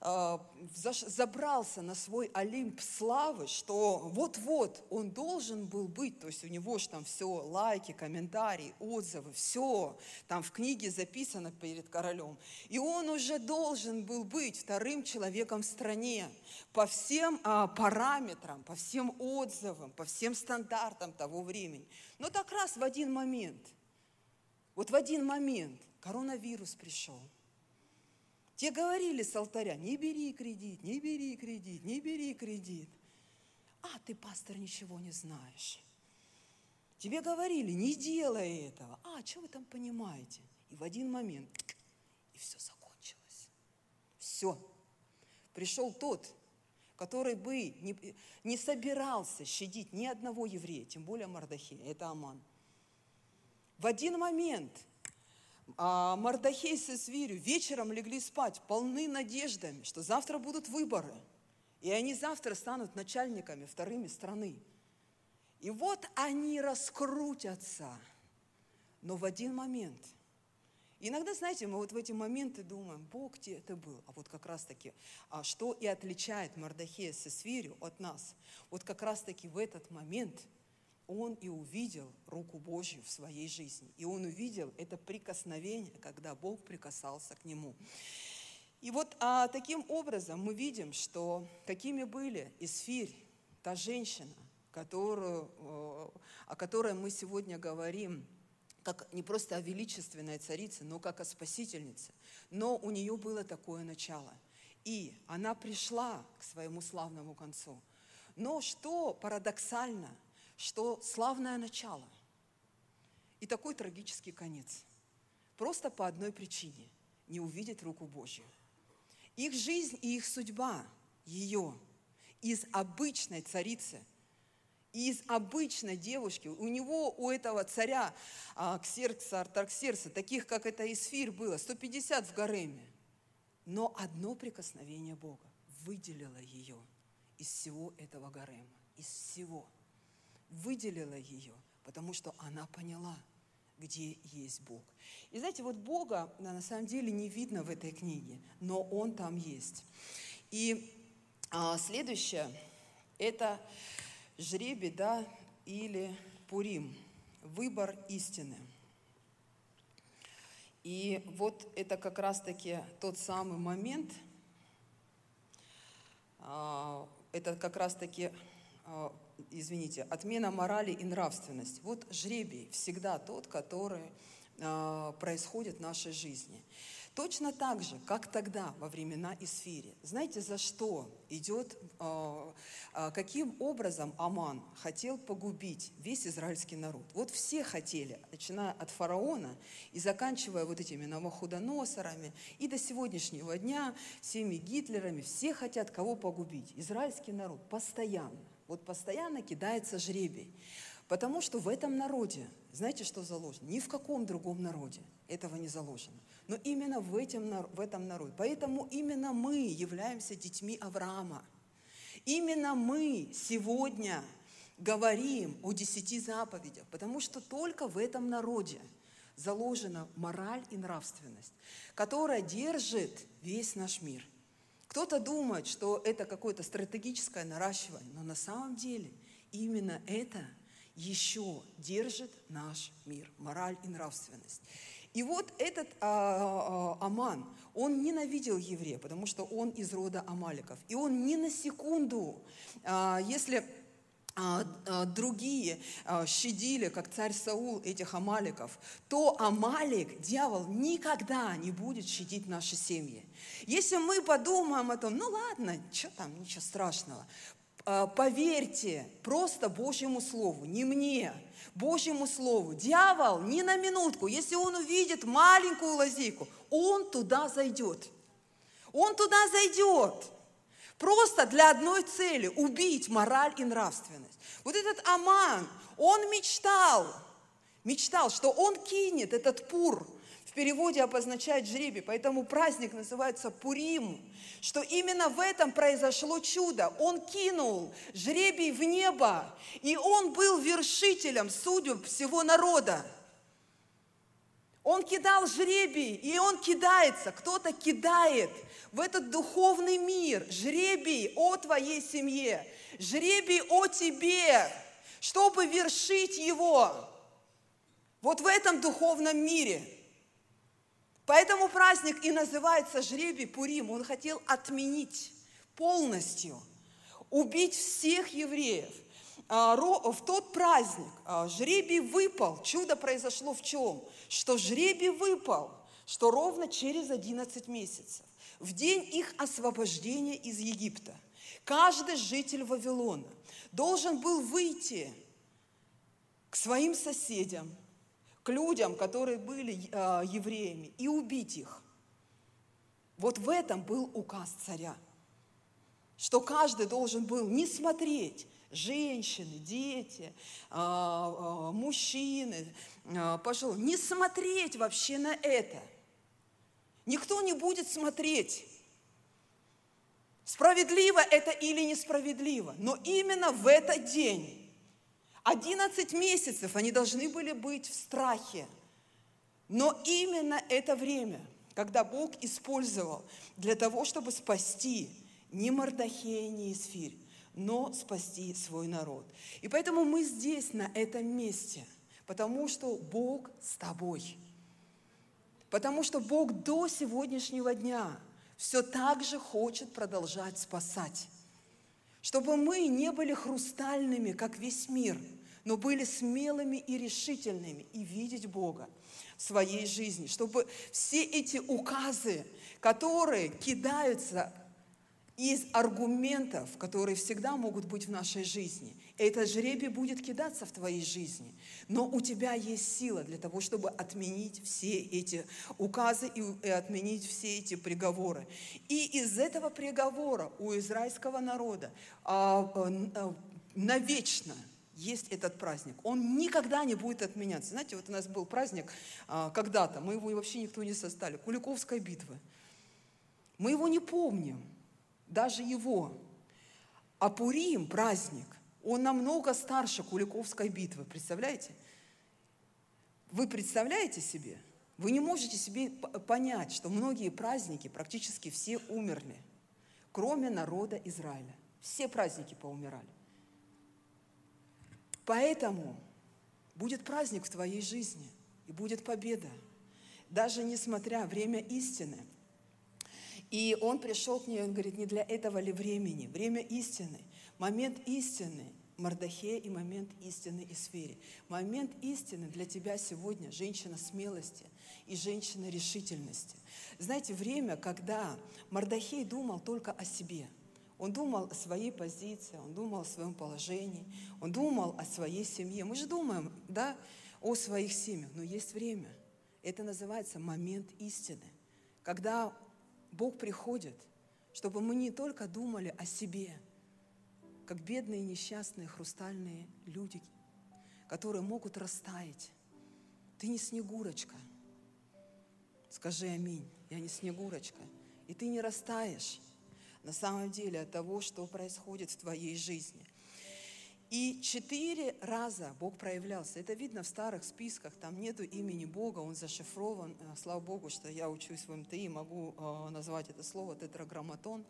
забрался на свой Олимп славы, что вот-вот он должен был быть, то есть у него же там все, лайки, комментарии, отзывы, все там в книге записано перед королем. И он уже должен был быть вторым человеком в стране по всем а, параметрам, по всем отзывам, по всем стандартам того времени. Но так раз в один момент, вот в один момент коронавирус пришел – те говорили с алтаря, не бери кредит, не бери кредит, не бери кредит. А ты, пастор, ничего не знаешь. Тебе говорили, не делай этого. А, что вы там понимаете? И в один момент, и все закончилось. Все. Пришел тот, который бы не, не собирался щадить ни одного еврея, тем более Мардахея, это Аман. В один момент – а Мардахей со Свирю вечером легли спать, полны надеждами, что завтра будут выборы. И они завтра станут начальниками вторыми страны. И вот они раскрутятся. Но в один момент – Иногда, знаете, мы вот в эти моменты думаем, Бог где это был? А вот как раз-таки, а что и отличает Мардахея с Исфирью от нас? Вот как раз-таки в этот момент он и увидел руку Божью в своей жизни. И он увидел это прикосновение, когда Бог прикасался к нему. И вот а, таким образом мы видим, что какими были Исфирь, та женщина, которую, о которой мы сегодня говорим – как не просто о величественной царице, но как о спасительнице. Но у нее было такое начало. И она пришла к своему славному концу. Но что парадоксально, что славное начало и такой трагический конец. Просто по одной причине – не увидеть руку Божью. Их жизнь и их судьба, ее, из обычной царицы – из обычной девушки, у него, у этого царя а, Ксеркса, Артаксерса, таких, как это Исфир было, 150 в гареме. Но одно прикосновение Бога выделило ее из всего этого гарема, из всего. Выделило ее, потому что она поняла, где есть Бог. И знаете, вот Бога на самом деле не видно в этой книге, но Он там есть. И а, следующее – это жребий, да, или Пурим, выбор истины. И вот это как раз-таки тот самый момент, а, это как раз-таки, а, извините, отмена морали и нравственности. Вот жребий всегда тот, который а, происходит в нашей жизни. Точно так же, как тогда, во времена Исфири. Знаете, за что идет, а, каким образом Аман хотел погубить весь израильский народ? Вот все хотели, начиная от фараона и заканчивая вот этими новохудоносорами, и до сегодняшнего дня всеми Гитлерами, все хотят кого погубить? Израильский народ постоянно. Вот постоянно кидается жребий. Потому что в этом народе, знаете, что заложено? Ни в каком другом народе этого не заложено но именно в, этом, в этом народе. Поэтому именно мы являемся детьми Авраама. Именно мы сегодня говорим о десяти заповедях, потому что только в этом народе заложена мораль и нравственность, которая держит весь наш мир. Кто-то думает, что это какое-то стратегическое наращивание, но на самом деле именно это еще держит наш мир, мораль и нравственность. И вот этот а, а, Аман, он ненавидел еврея, потому что он из рода Амаликов. И он ни на секунду, а, если другие а, щадили, как царь Саул, этих Амаликов, то Амалик, дьявол, никогда не будет щадить наши семьи. Если мы подумаем о том, ну ладно, что там, ничего страшного, поверьте просто Божьему Слову, не мне, Божьему Слову. Дьявол ни на минутку, если он увидит маленькую лазейку, он туда зайдет. Он туда зайдет. Просто для одной цели – убить мораль и нравственность. Вот этот Аман, он мечтал, мечтал, что он кинет этот пур – в переводе обозначает жребий, поэтому праздник называется Пурим, что именно в этом произошло чудо. Он кинул жребий в небо, и он был вершителем судеб всего народа. Он кидал жребий, и он кидается, кто-то кидает в этот духовный мир жребий о твоей семье, жребий о тебе, чтобы вершить его. Вот в этом духовном мире – Поэтому праздник и называется жребий Пурим. Он хотел отменить полностью, убить всех евреев. А, в тот праздник а, жребий выпал. Чудо произошло в чем? Что жребий выпал, что ровно через 11 месяцев, в день их освобождения из Египта, каждый житель Вавилона должен был выйти к своим соседям, к людям, которые были э, евреями, и убить их. Вот в этом был указ царя, что каждый должен был не смотреть женщины, дети, э, э, мужчины, пожалуй, не смотреть вообще на это. Никто не будет смотреть. Справедливо это или несправедливо, но именно в этот день, 11 месяцев они должны были быть в страхе, но именно это время, когда Бог использовал для того, чтобы спасти не Мордахея, не Исфирь, но спасти свой народ. И поэтому мы здесь, на этом месте, потому что Бог с тобой. Потому что Бог до сегодняшнего дня все так же хочет продолжать спасать. Чтобы мы не были хрустальными, как весь мир, но были смелыми и решительными и видеть Бога в своей жизни. Чтобы все эти указы, которые кидаются из аргументов, которые всегда могут быть в нашей жизни. Этот жребий будет кидаться в твоей жизни. Но у тебя есть сила для того, чтобы отменить все эти указы и отменить все эти приговоры. И из этого приговора у израильского народа а, а, навечно есть этот праздник. Он никогда не будет отменяться. Знаете, вот у нас был праздник а, когда-то, мы его вообще никто не состали, Куликовской битвы. Мы его не помним даже его. А Пурим, праздник, он намного старше Куликовской битвы, представляете? Вы представляете себе? Вы не можете себе понять, что многие праздники, практически все умерли, кроме народа Израиля. Все праздники поумирали. Поэтому будет праздник в твоей жизни, и будет победа. Даже несмотря время истины – и он пришел к ней, он говорит, не для этого ли времени? Время истины. Момент истины Мардахе и момент истины и сфере. Момент истины для тебя сегодня женщина смелости и женщина решительности. Знаете, время, когда Мардахей думал только о себе. Он думал о своей позиции, он думал о своем положении, он думал о своей семье. Мы же думаем, да, о своих семьях, но есть время. Это называется момент истины, когда Бог приходит, чтобы мы не только думали о себе, как бедные, несчастные, хрустальные люди, которые могут растаять. Ты не снегурочка. Скажи аминь. Я не снегурочка. И ты не растаешь на самом деле от того, что происходит в твоей жизни. И четыре раза Бог проявлялся. Это видно в старых списках, там нету имени Бога, он зашифрован. Э, слава Богу, что я учусь в МТИ, могу э, назвать это слово тетраграмматон.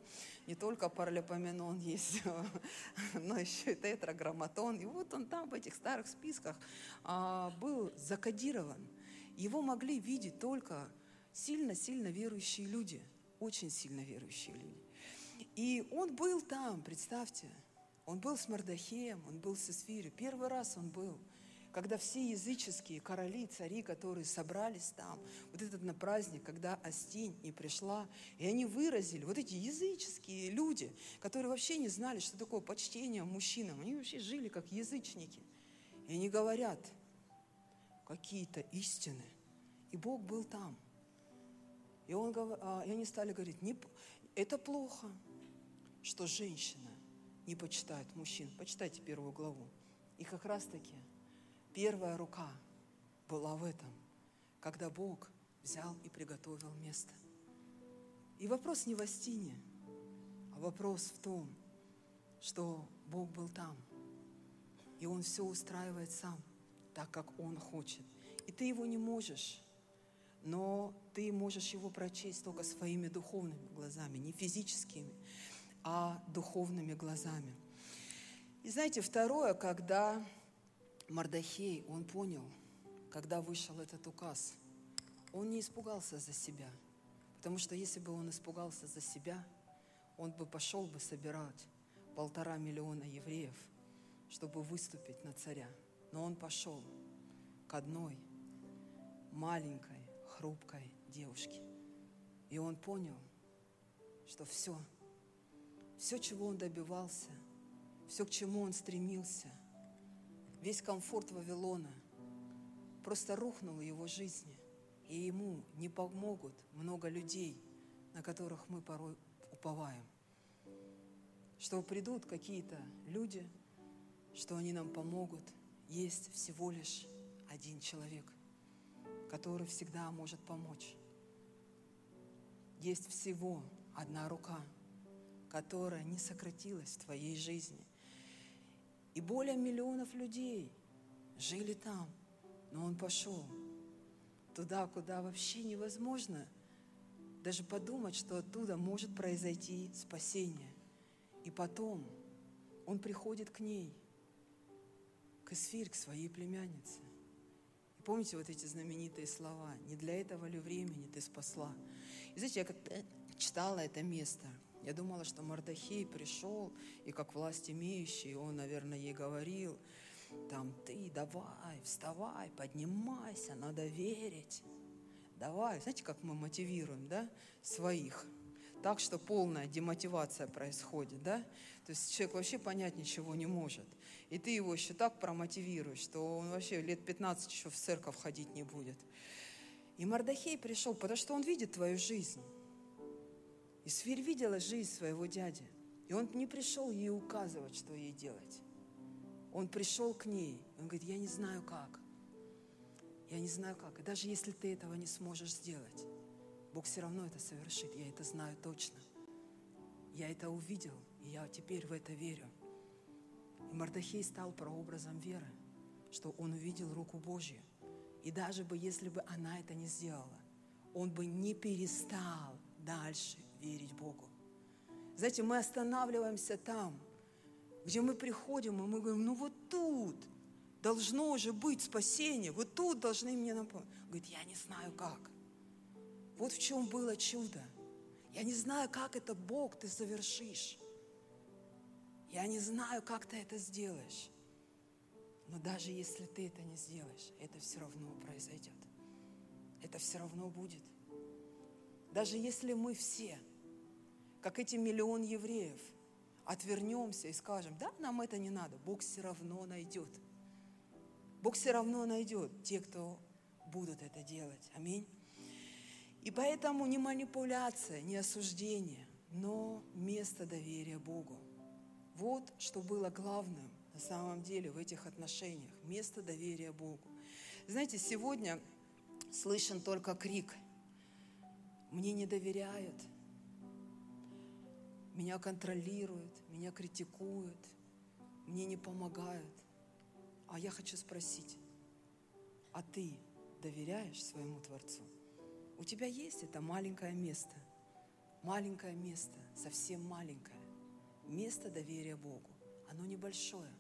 Не только паралипоменон есть, [LAUGHS] но еще и тетраграмматон. И вот он там в этих старых списках а, был закодирован. Его могли видеть только сильно-сильно верующие люди, очень сильно верующие люди. И он был там, представьте, он был с Мардахеем, он был с Исфирой. Первый раз он был, когда все языческие короли, цари, которые собрались там, вот этот на праздник, когда Астинь не пришла, и они выразили, вот эти языческие люди, которые вообще не знали, что такое почтение мужчинам, они вообще жили как язычники. И они говорят какие-то истины. И Бог был там. И, он, а, и они стали говорить, не, это плохо, что женщина не почитают мужчин. Почитайте первую главу. И как раз-таки первая рука была в этом, когда Бог взял и приготовил место. И вопрос не в Астине, а вопрос в том, что Бог был там. И Он все устраивает сам, так как Он хочет. И ты его не можешь, но ты можешь его прочесть только своими духовными глазами, не физическими а духовными глазами. И знаете, второе, когда Мардахей, он понял, когда вышел этот указ, он не испугался за себя. Потому что если бы он испугался за себя, он бы пошел бы собирать полтора миллиона евреев, чтобы выступить на царя. Но он пошел к одной маленькой, хрупкой девушке. И он понял, что все – все, чего он добивался, все, к чему он стремился, весь комфорт Вавилона просто рухнул в его жизни. И ему не помогут много людей, на которых мы порой уповаем. Что придут какие-то люди, что они нам помогут. Есть всего лишь один человек, который всегда может помочь. Есть всего одна рука – которое не сократилось в твоей жизни. И более миллионов людей жили там, но он пошел туда, куда вообще невозможно даже подумать, что оттуда может произойти спасение. И потом он приходит к ней, к Эсфирь, к своей племяннице. И помните вот эти знаменитые слова? «Не для этого ли времени ты спасла?» И знаете, я как-то читала это место, я думала, что Мардахей пришел, и как власть имеющий, он, наверное, ей говорил, там, ты давай, вставай, поднимайся, надо верить. Давай, знаете, как мы мотивируем, да, своих – так, что полная демотивация происходит, да? То есть человек вообще понять ничего не может. И ты его еще так промотивируешь, что он вообще лет 15 еще в церковь ходить не будет. И Мардахей пришел, потому что он видит твою жизнь. И Свирь видела жизнь своего дяди. И он не пришел ей указывать, что ей делать. Он пришел к ней. Он говорит, я не знаю как. Я не знаю как. И даже если ты этого не сможешь сделать, Бог все равно это совершит, я это знаю точно. Я это увидел, и я теперь в это верю. И Мардахей стал прообразом веры, что он увидел руку Божью. И даже бы, если бы она это не сделала, он бы не перестал дальше верить Богу. Знаете, мы останавливаемся там, где мы приходим, и мы говорим, ну вот тут должно же быть спасение, вот тут должны мне напомнить. Говорит, я не знаю как. Вот в чем было чудо. Я не знаю, как это Бог ты совершишь. Я не знаю, как ты это сделаешь. Но даже если ты это не сделаешь, это все равно произойдет. Это все равно будет. Даже если мы все, как эти миллион евреев, отвернемся и скажем, да, нам это не надо, Бог все равно найдет. Бог все равно найдет те, кто будут это делать. Аминь. И поэтому не манипуляция, не осуждение, но место доверия Богу. Вот что было главным на самом деле в этих отношениях. Место доверия Богу. Знаете, сегодня слышен только крик. Мне не доверяют, меня контролируют, меня критикуют, мне не помогают. А я хочу спросить, а ты доверяешь своему Творцу? У тебя есть это маленькое место, маленькое место, совсем маленькое, место доверия Богу. Оно небольшое,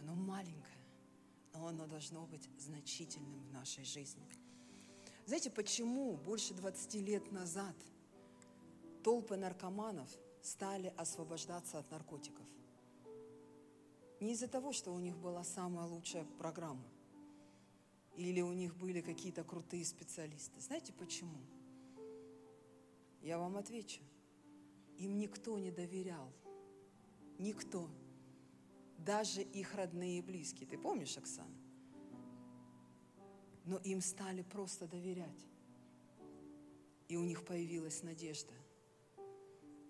оно маленькое, но оно должно быть значительным в нашей жизни. Знаете, почему больше 20 лет назад толпы наркоманов стали освобождаться от наркотиков? Не из-за того, что у них была самая лучшая программа – или у них были какие-то крутые специалисты. Знаете почему? Я вам отвечу. Им никто не доверял. Никто. Даже их родные и близкие. Ты помнишь, Оксана? Но им стали просто доверять. И у них появилась надежда.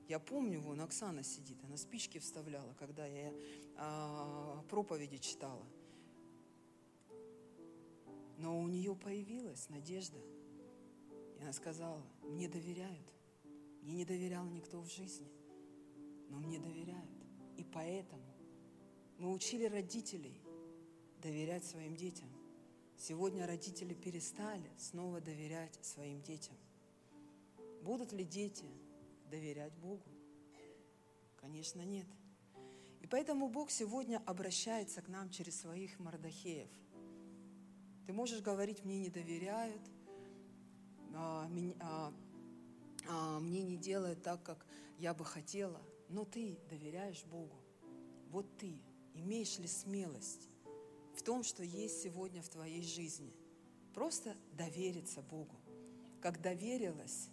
Я помню, вон Оксана сидит, она спички вставляла, когда я а, проповеди читала. Но у нее появилась надежда. И она сказала, мне доверяют. Мне не доверял никто в жизни, но мне доверяют. И поэтому мы учили родителей доверять своим детям. Сегодня родители перестали снова доверять своим детям. Будут ли дети доверять Богу? Конечно, нет. И поэтому Бог сегодня обращается к нам через своих Мардахеев – ты можешь говорить, мне не доверяют, а, меня, а, а, мне не делают так, как я бы хотела, но ты доверяешь Богу. Вот ты имеешь ли смелость в том, что есть сегодня в твоей жизни? Просто довериться Богу, как доверилась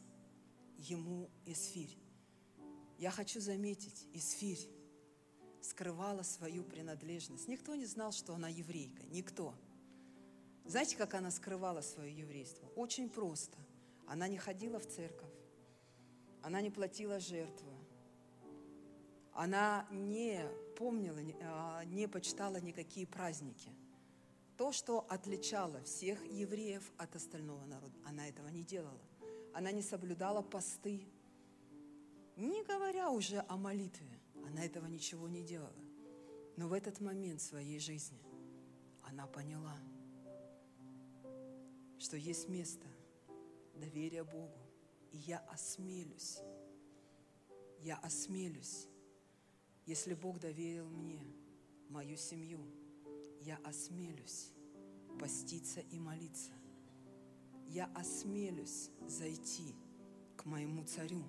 ему Исфирь. Я хочу заметить, Исфирь скрывала свою принадлежность. Никто не знал, что она еврейка, никто. Знаете, как она скрывала свое еврейство? Очень просто. Она не ходила в церковь, она не платила жертвы, она не помнила, а, не почитала никакие праздники. То, что отличало всех евреев от остального народа, она этого не делала. Она не соблюдала посты. не говоря уже о молитве. Она этого ничего не делала. Но в этот момент своей жизни она поняла, что есть место доверия Богу. И я осмелюсь, я осмелюсь, если Бог доверил мне мою семью, я осмелюсь поститься и молиться. Я осмелюсь зайти к моему царю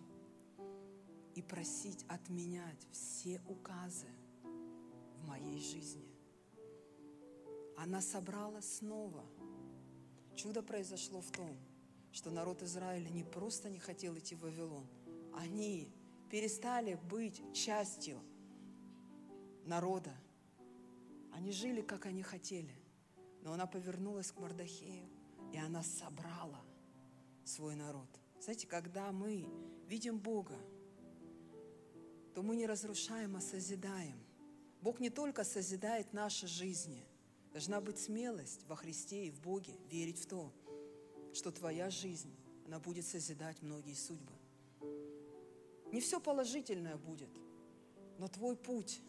и просить отменять все указы в моей жизни. Она собрала снова. Чудо произошло в том, что народ Израиля не просто не хотел идти в Вавилон, они перестали быть частью народа. Они жили, как они хотели. Но она повернулась к Мардахею, и она собрала свой народ. Знаете, когда мы видим Бога, то мы не разрушаем, а созидаем. Бог не только созидает наши жизни. Должна быть смелость во Христе и в Боге верить в то, что твоя жизнь, она будет созидать многие судьбы. Не все положительное будет, но твой путь,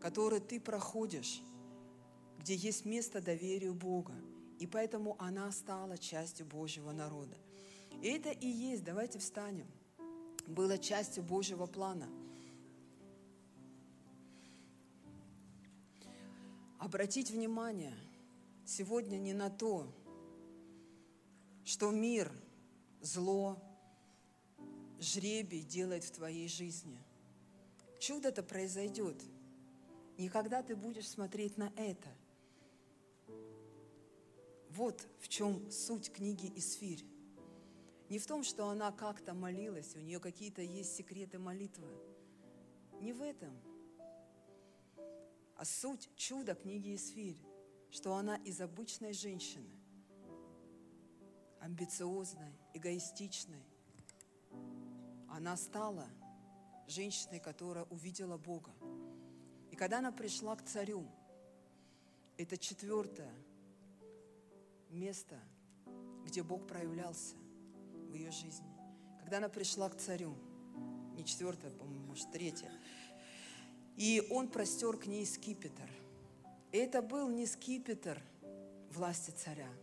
который ты проходишь, где есть место доверию Бога, и поэтому она стала частью Божьего народа. И это и есть, давайте встанем, было частью Божьего плана. Обратить внимание сегодня не на то, что мир, зло, жребий делает в твоей жизни. Чудо-то произойдет. Не когда ты будешь смотреть на это. Вот в чем суть книги «Исфирь». Не в том, что она как-то молилась, у нее какие-то есть секреты молитвы. Не в этом. А суть чуда книги «Исфирь», что она из обычной женщины амбициозной, эгоистичной. Она стала женщиной, которая увидела Бога. И когда она пришла к царю, это четвертое место, где Бог проявлялся в ее жизни. Когда она пришла к царю, не четвертое, по-моему, может, третье, и он простер к ней скипетр. И это был не скипетр власти царя –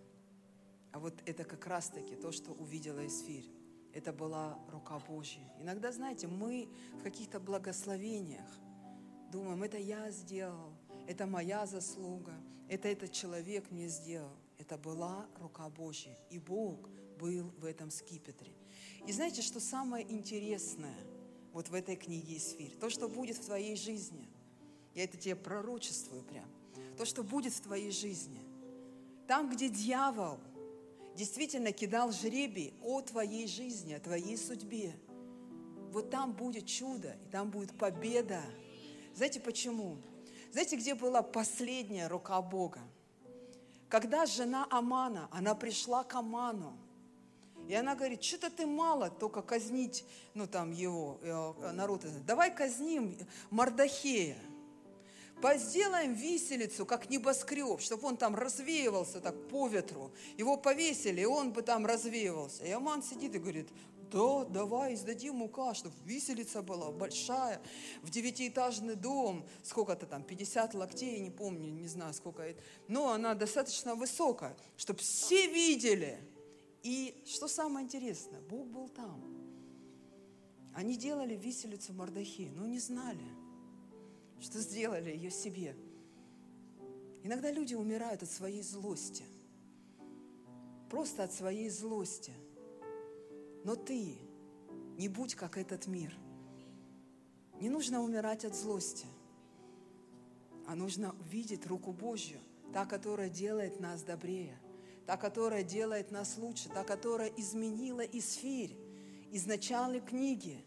а вот это как раз-таки то, что увидела Исфирь. Это была рука Божья. Иногда, знаете, мы в каких-то благословениях думаем, это я сделал, это моя заслуга, это этот человек мне сделал. Это была рука Божья. И Бог был в этом скипетре. И знаете, что самое интересное вот в этой книге Исфирь? То, что будет в твоей жизни. Я это тебе пророчествую прям. То, что будет в твоей жизни. Там, где дьявол – действительно кидал жребий о твоей жизни, о твоей судьбе, вот там будет чудо, и там будет победа. Знаете почему? Знаете, где была последняя рука Бога? Когда жена Амана, она пришла к Аману, и она говорит, что-то ты мало только казнить, ну там его, э, народ, давай казним Мардахея. Сделаем виселицу, как небоскреб, чтобы он там развеивался так по ветру. Его повесили, и он бы там развеивался. И Аман сидит и говорит, да, давай, издадим указ, чтобы виселица была большая, в девятиэтажный дом, сколько-то там, 50 локтей, не помню, не знаю, сколько но она достаточно высокая, чтобы все видели. И что самое интересное, Бог был там. Они делали виселицу Мордахи, но не знали – что сделали ее себе. Иногда люди умирают от своей злости. Просто от своей злости. Но ты не будь как этот мир. Не нужно умирать от злости, а нужно увидеть руку Божью, та, которая делает нас добрее, та, которая делает нас лучше, та, которая изменила Исфирь из начальной книги,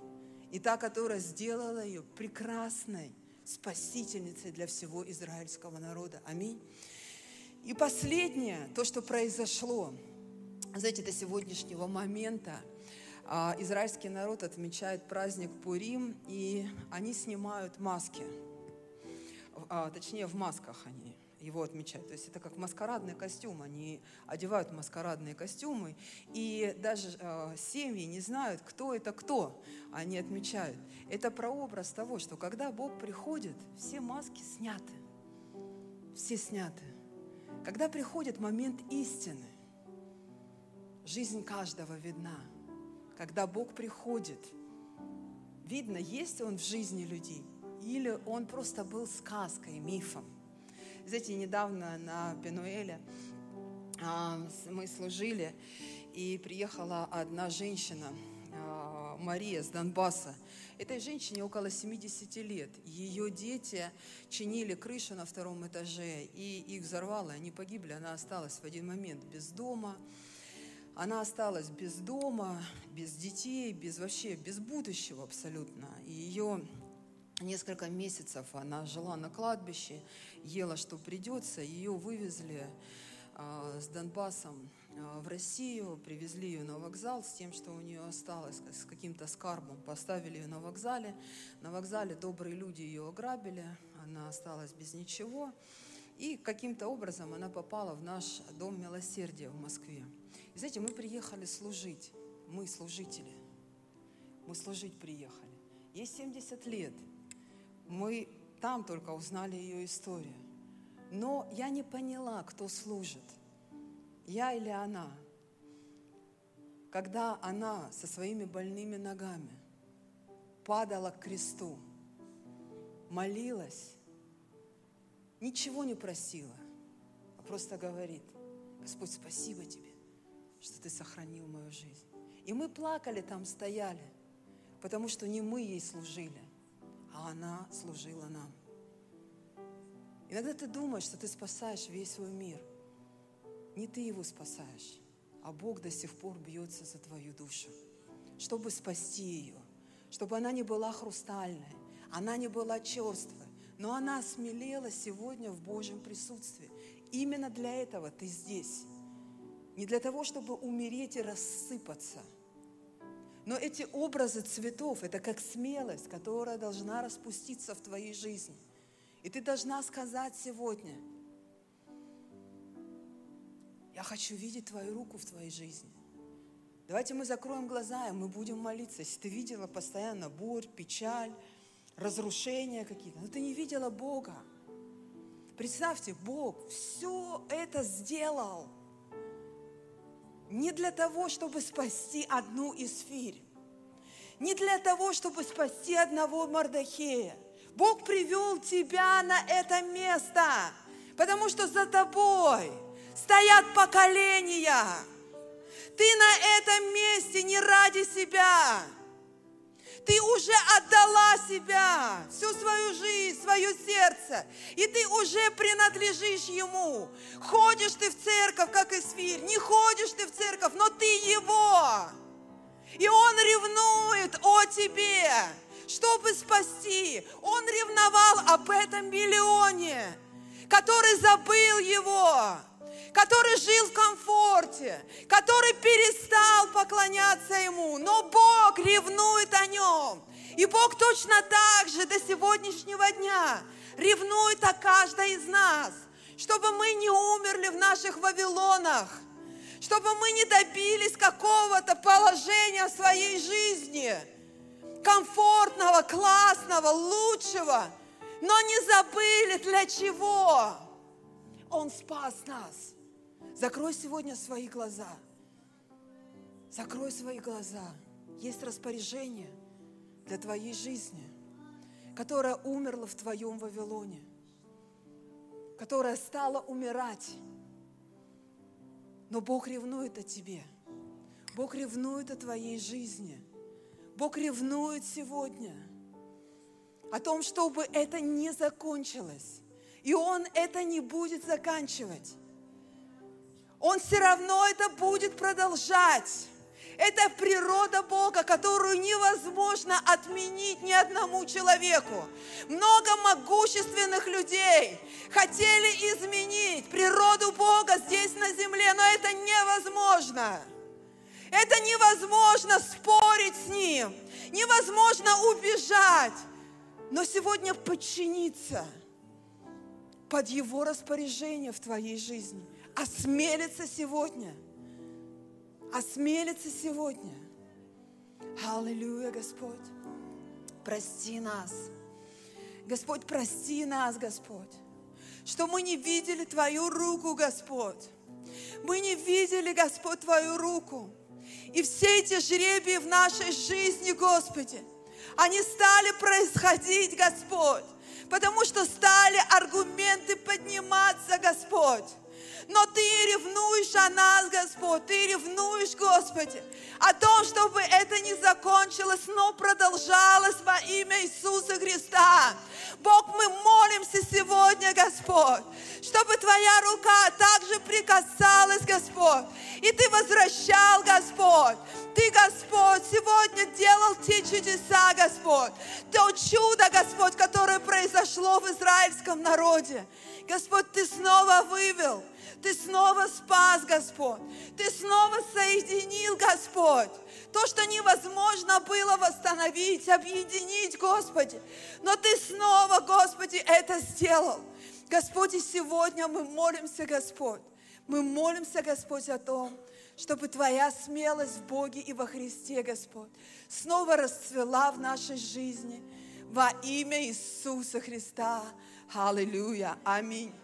и та, которая сделала ее прекрасной, спасительницей для всего израильского народа. Аминь. И последнее, то, что произошло, знаете, до сегодняшнего момента израильский народ отмечает праздник Пурим, и они снимают маски. А, точнее, в масках они его отмечать. То есть это как маскарадный костюм. Они одевают маскарадные костюмы. И даже э, семьи не знают, кто это кто. Они отмечают. Это прообраз того, что когда Бог приходит, все маски сняты. Все сняты. Когда приходит момент истины, жизнь каждого видна. Когда Бог приходит, видно, есть Он в жизни людей, или Он просто был сказкой, мифом. Знаете, недавно на Пенуэле а, мы служили, и приехала одна женщина, а, Мария с Донбасса. Этой женщине около 70 лет. Ее дети чинили крышу на втором этаже, и их взорвало, они погибли. Она осталась в один момент без дома. Она осталась без дома, без детей, без вообще, без будущего абсолютно. И ее несколько месяцев она жила на кладбище, ела, что придется. Ее вывезли э, с Донбассом э, в Россию, привезли ее на вокзал с тем, что у нее осталось, с каким-то скарбом. Поставили ее на вокзале. На вокзале добрые люди ее ограбили, она осталась без ничего. И каким-то образом она попала в наш дом милосердия в Москве. И знаете, мы приехали служить, мы служители, мы служить приехали. Ей 70 лет, мы там только узнали ее историю. Но я не поняла, кто служит, я или она. Когда она со своими больными ногами падала к кресту, молилась, ничего не просила, а просто говорит, Господь, спасибо тебе, что ты сохранил мою жизнь. И мы плакали там, стояли, потому что не мы ей служили, а она служила нам. Иногда ты думаешь, что ты спасаешь весь свой мир. Не ты его спасаешь, а Бог до сих пор бьется за твою душу, чтобы спасти ее, чтобы она не была хрустальной, она не была черствой, но она смелела сегодня в Божьем присутствии. Именно для этого ты здесь. Не для того, чтобы умереть и рассыпаться – но эти образы цветов – это как смелость, которая должна распуститься в твоей жизни. И ты должна сказать сегодня, я хочу видеть твою руку в твоей жизни. Давайте мы закроем глаза, и мы будем молиться. Если ты видела постоянно боль, печаль, разрушения какие-то, но ты не видела Бога. Представьте, Бог все это сделал – не для того, чтобы спасти одну из фирь, не для того, чтобы спасти одного Мардахея. Бог привел тебя на это место, потому что за тобой стоят поколения. Ты на этом месте не ради себя, ты уже отдала себя, всю свою жизнь, свое сердце, и ты уже принадлежишь Ему. Ходишь ты в церковь, как Исфирь, не ходишь ты в церковь, но ты Его. И Он ревнует о тебе, чтобы спасти. Он ревновал об этом миллионе, который забыл Его который жил в комфорте, который перестал поклоняться Ему, но Бог ревнует о нем. И Бог точно так же до сегодняшнего дня ревнует о каждой из нас, чтобы мы не умерли в наших Вавилонах, чтобы мы не добились какого-то положения в своей жизни, комфортного, классного, лучшего, но не забыли для чего. Он спас нас. Закрой сегодня свои глаза. Закрой свои глаза. Есть распоряжение для твоей жизни, которая умерла в твоем Вавилоне, которая стала умирать. Но Бог ревнует о тебе. Бог ревнует о твоей жизни. Бог ревнует сегодня о том, чтобы это не закончилось. И Он это не будет заканчивать. Он все равно это будет продолжать. Это природа Бога, которую невозможно отменить ни одному человеку. Много могущественных людей хотели изменить природу Бога здесь на земле, но это невозможно. Это невозможно спорить с Ним, невозможно убежать. Но сегодня подчиниться, под Его распоряжение в твоей жизни. Осмелиться сегодня. Осмелиться сегодня. Аллилуйя, Господь. Прости нас. Господь, прости нас, Господь, что мы не видели Твою руку, Господь. Мы не видели, Господь, Твою руку. И все эти жребии в нашей жизни, Господи, они стали происходить, Господь, потому что стали аргументы подниматься, Господь. Но Ты ревнуешь о нас, Господь, Ты ревнуешь, Господи, о том, чтобы это не закончилось, но продолжалось во имя Иисуса Христа. Бог, мы молимся сегодня, Господь, чтобы Твоя рука также прикасалась, Господь, и Ты возвращал, Господь. Ты, Господь, сегодня делал те чудеса, Господь, то чудо, Господь, которое произошло в израильском народе. Господь, Ты снова вывел ты снова спас, Господь. Ты снова соединил, Господь. То, что невозможно было восстановить, объединить, Господи. Но Ты снова, Господи, это сделал. Господи, сегодня мы молимся, Господь. Мы молимся, Господь, о том, чтобы Твоя смелость в Боге и во Христе, Господь, снова расцвела в нашей жизни во имя Иисуса Христа. Аллилуйя. Аминь.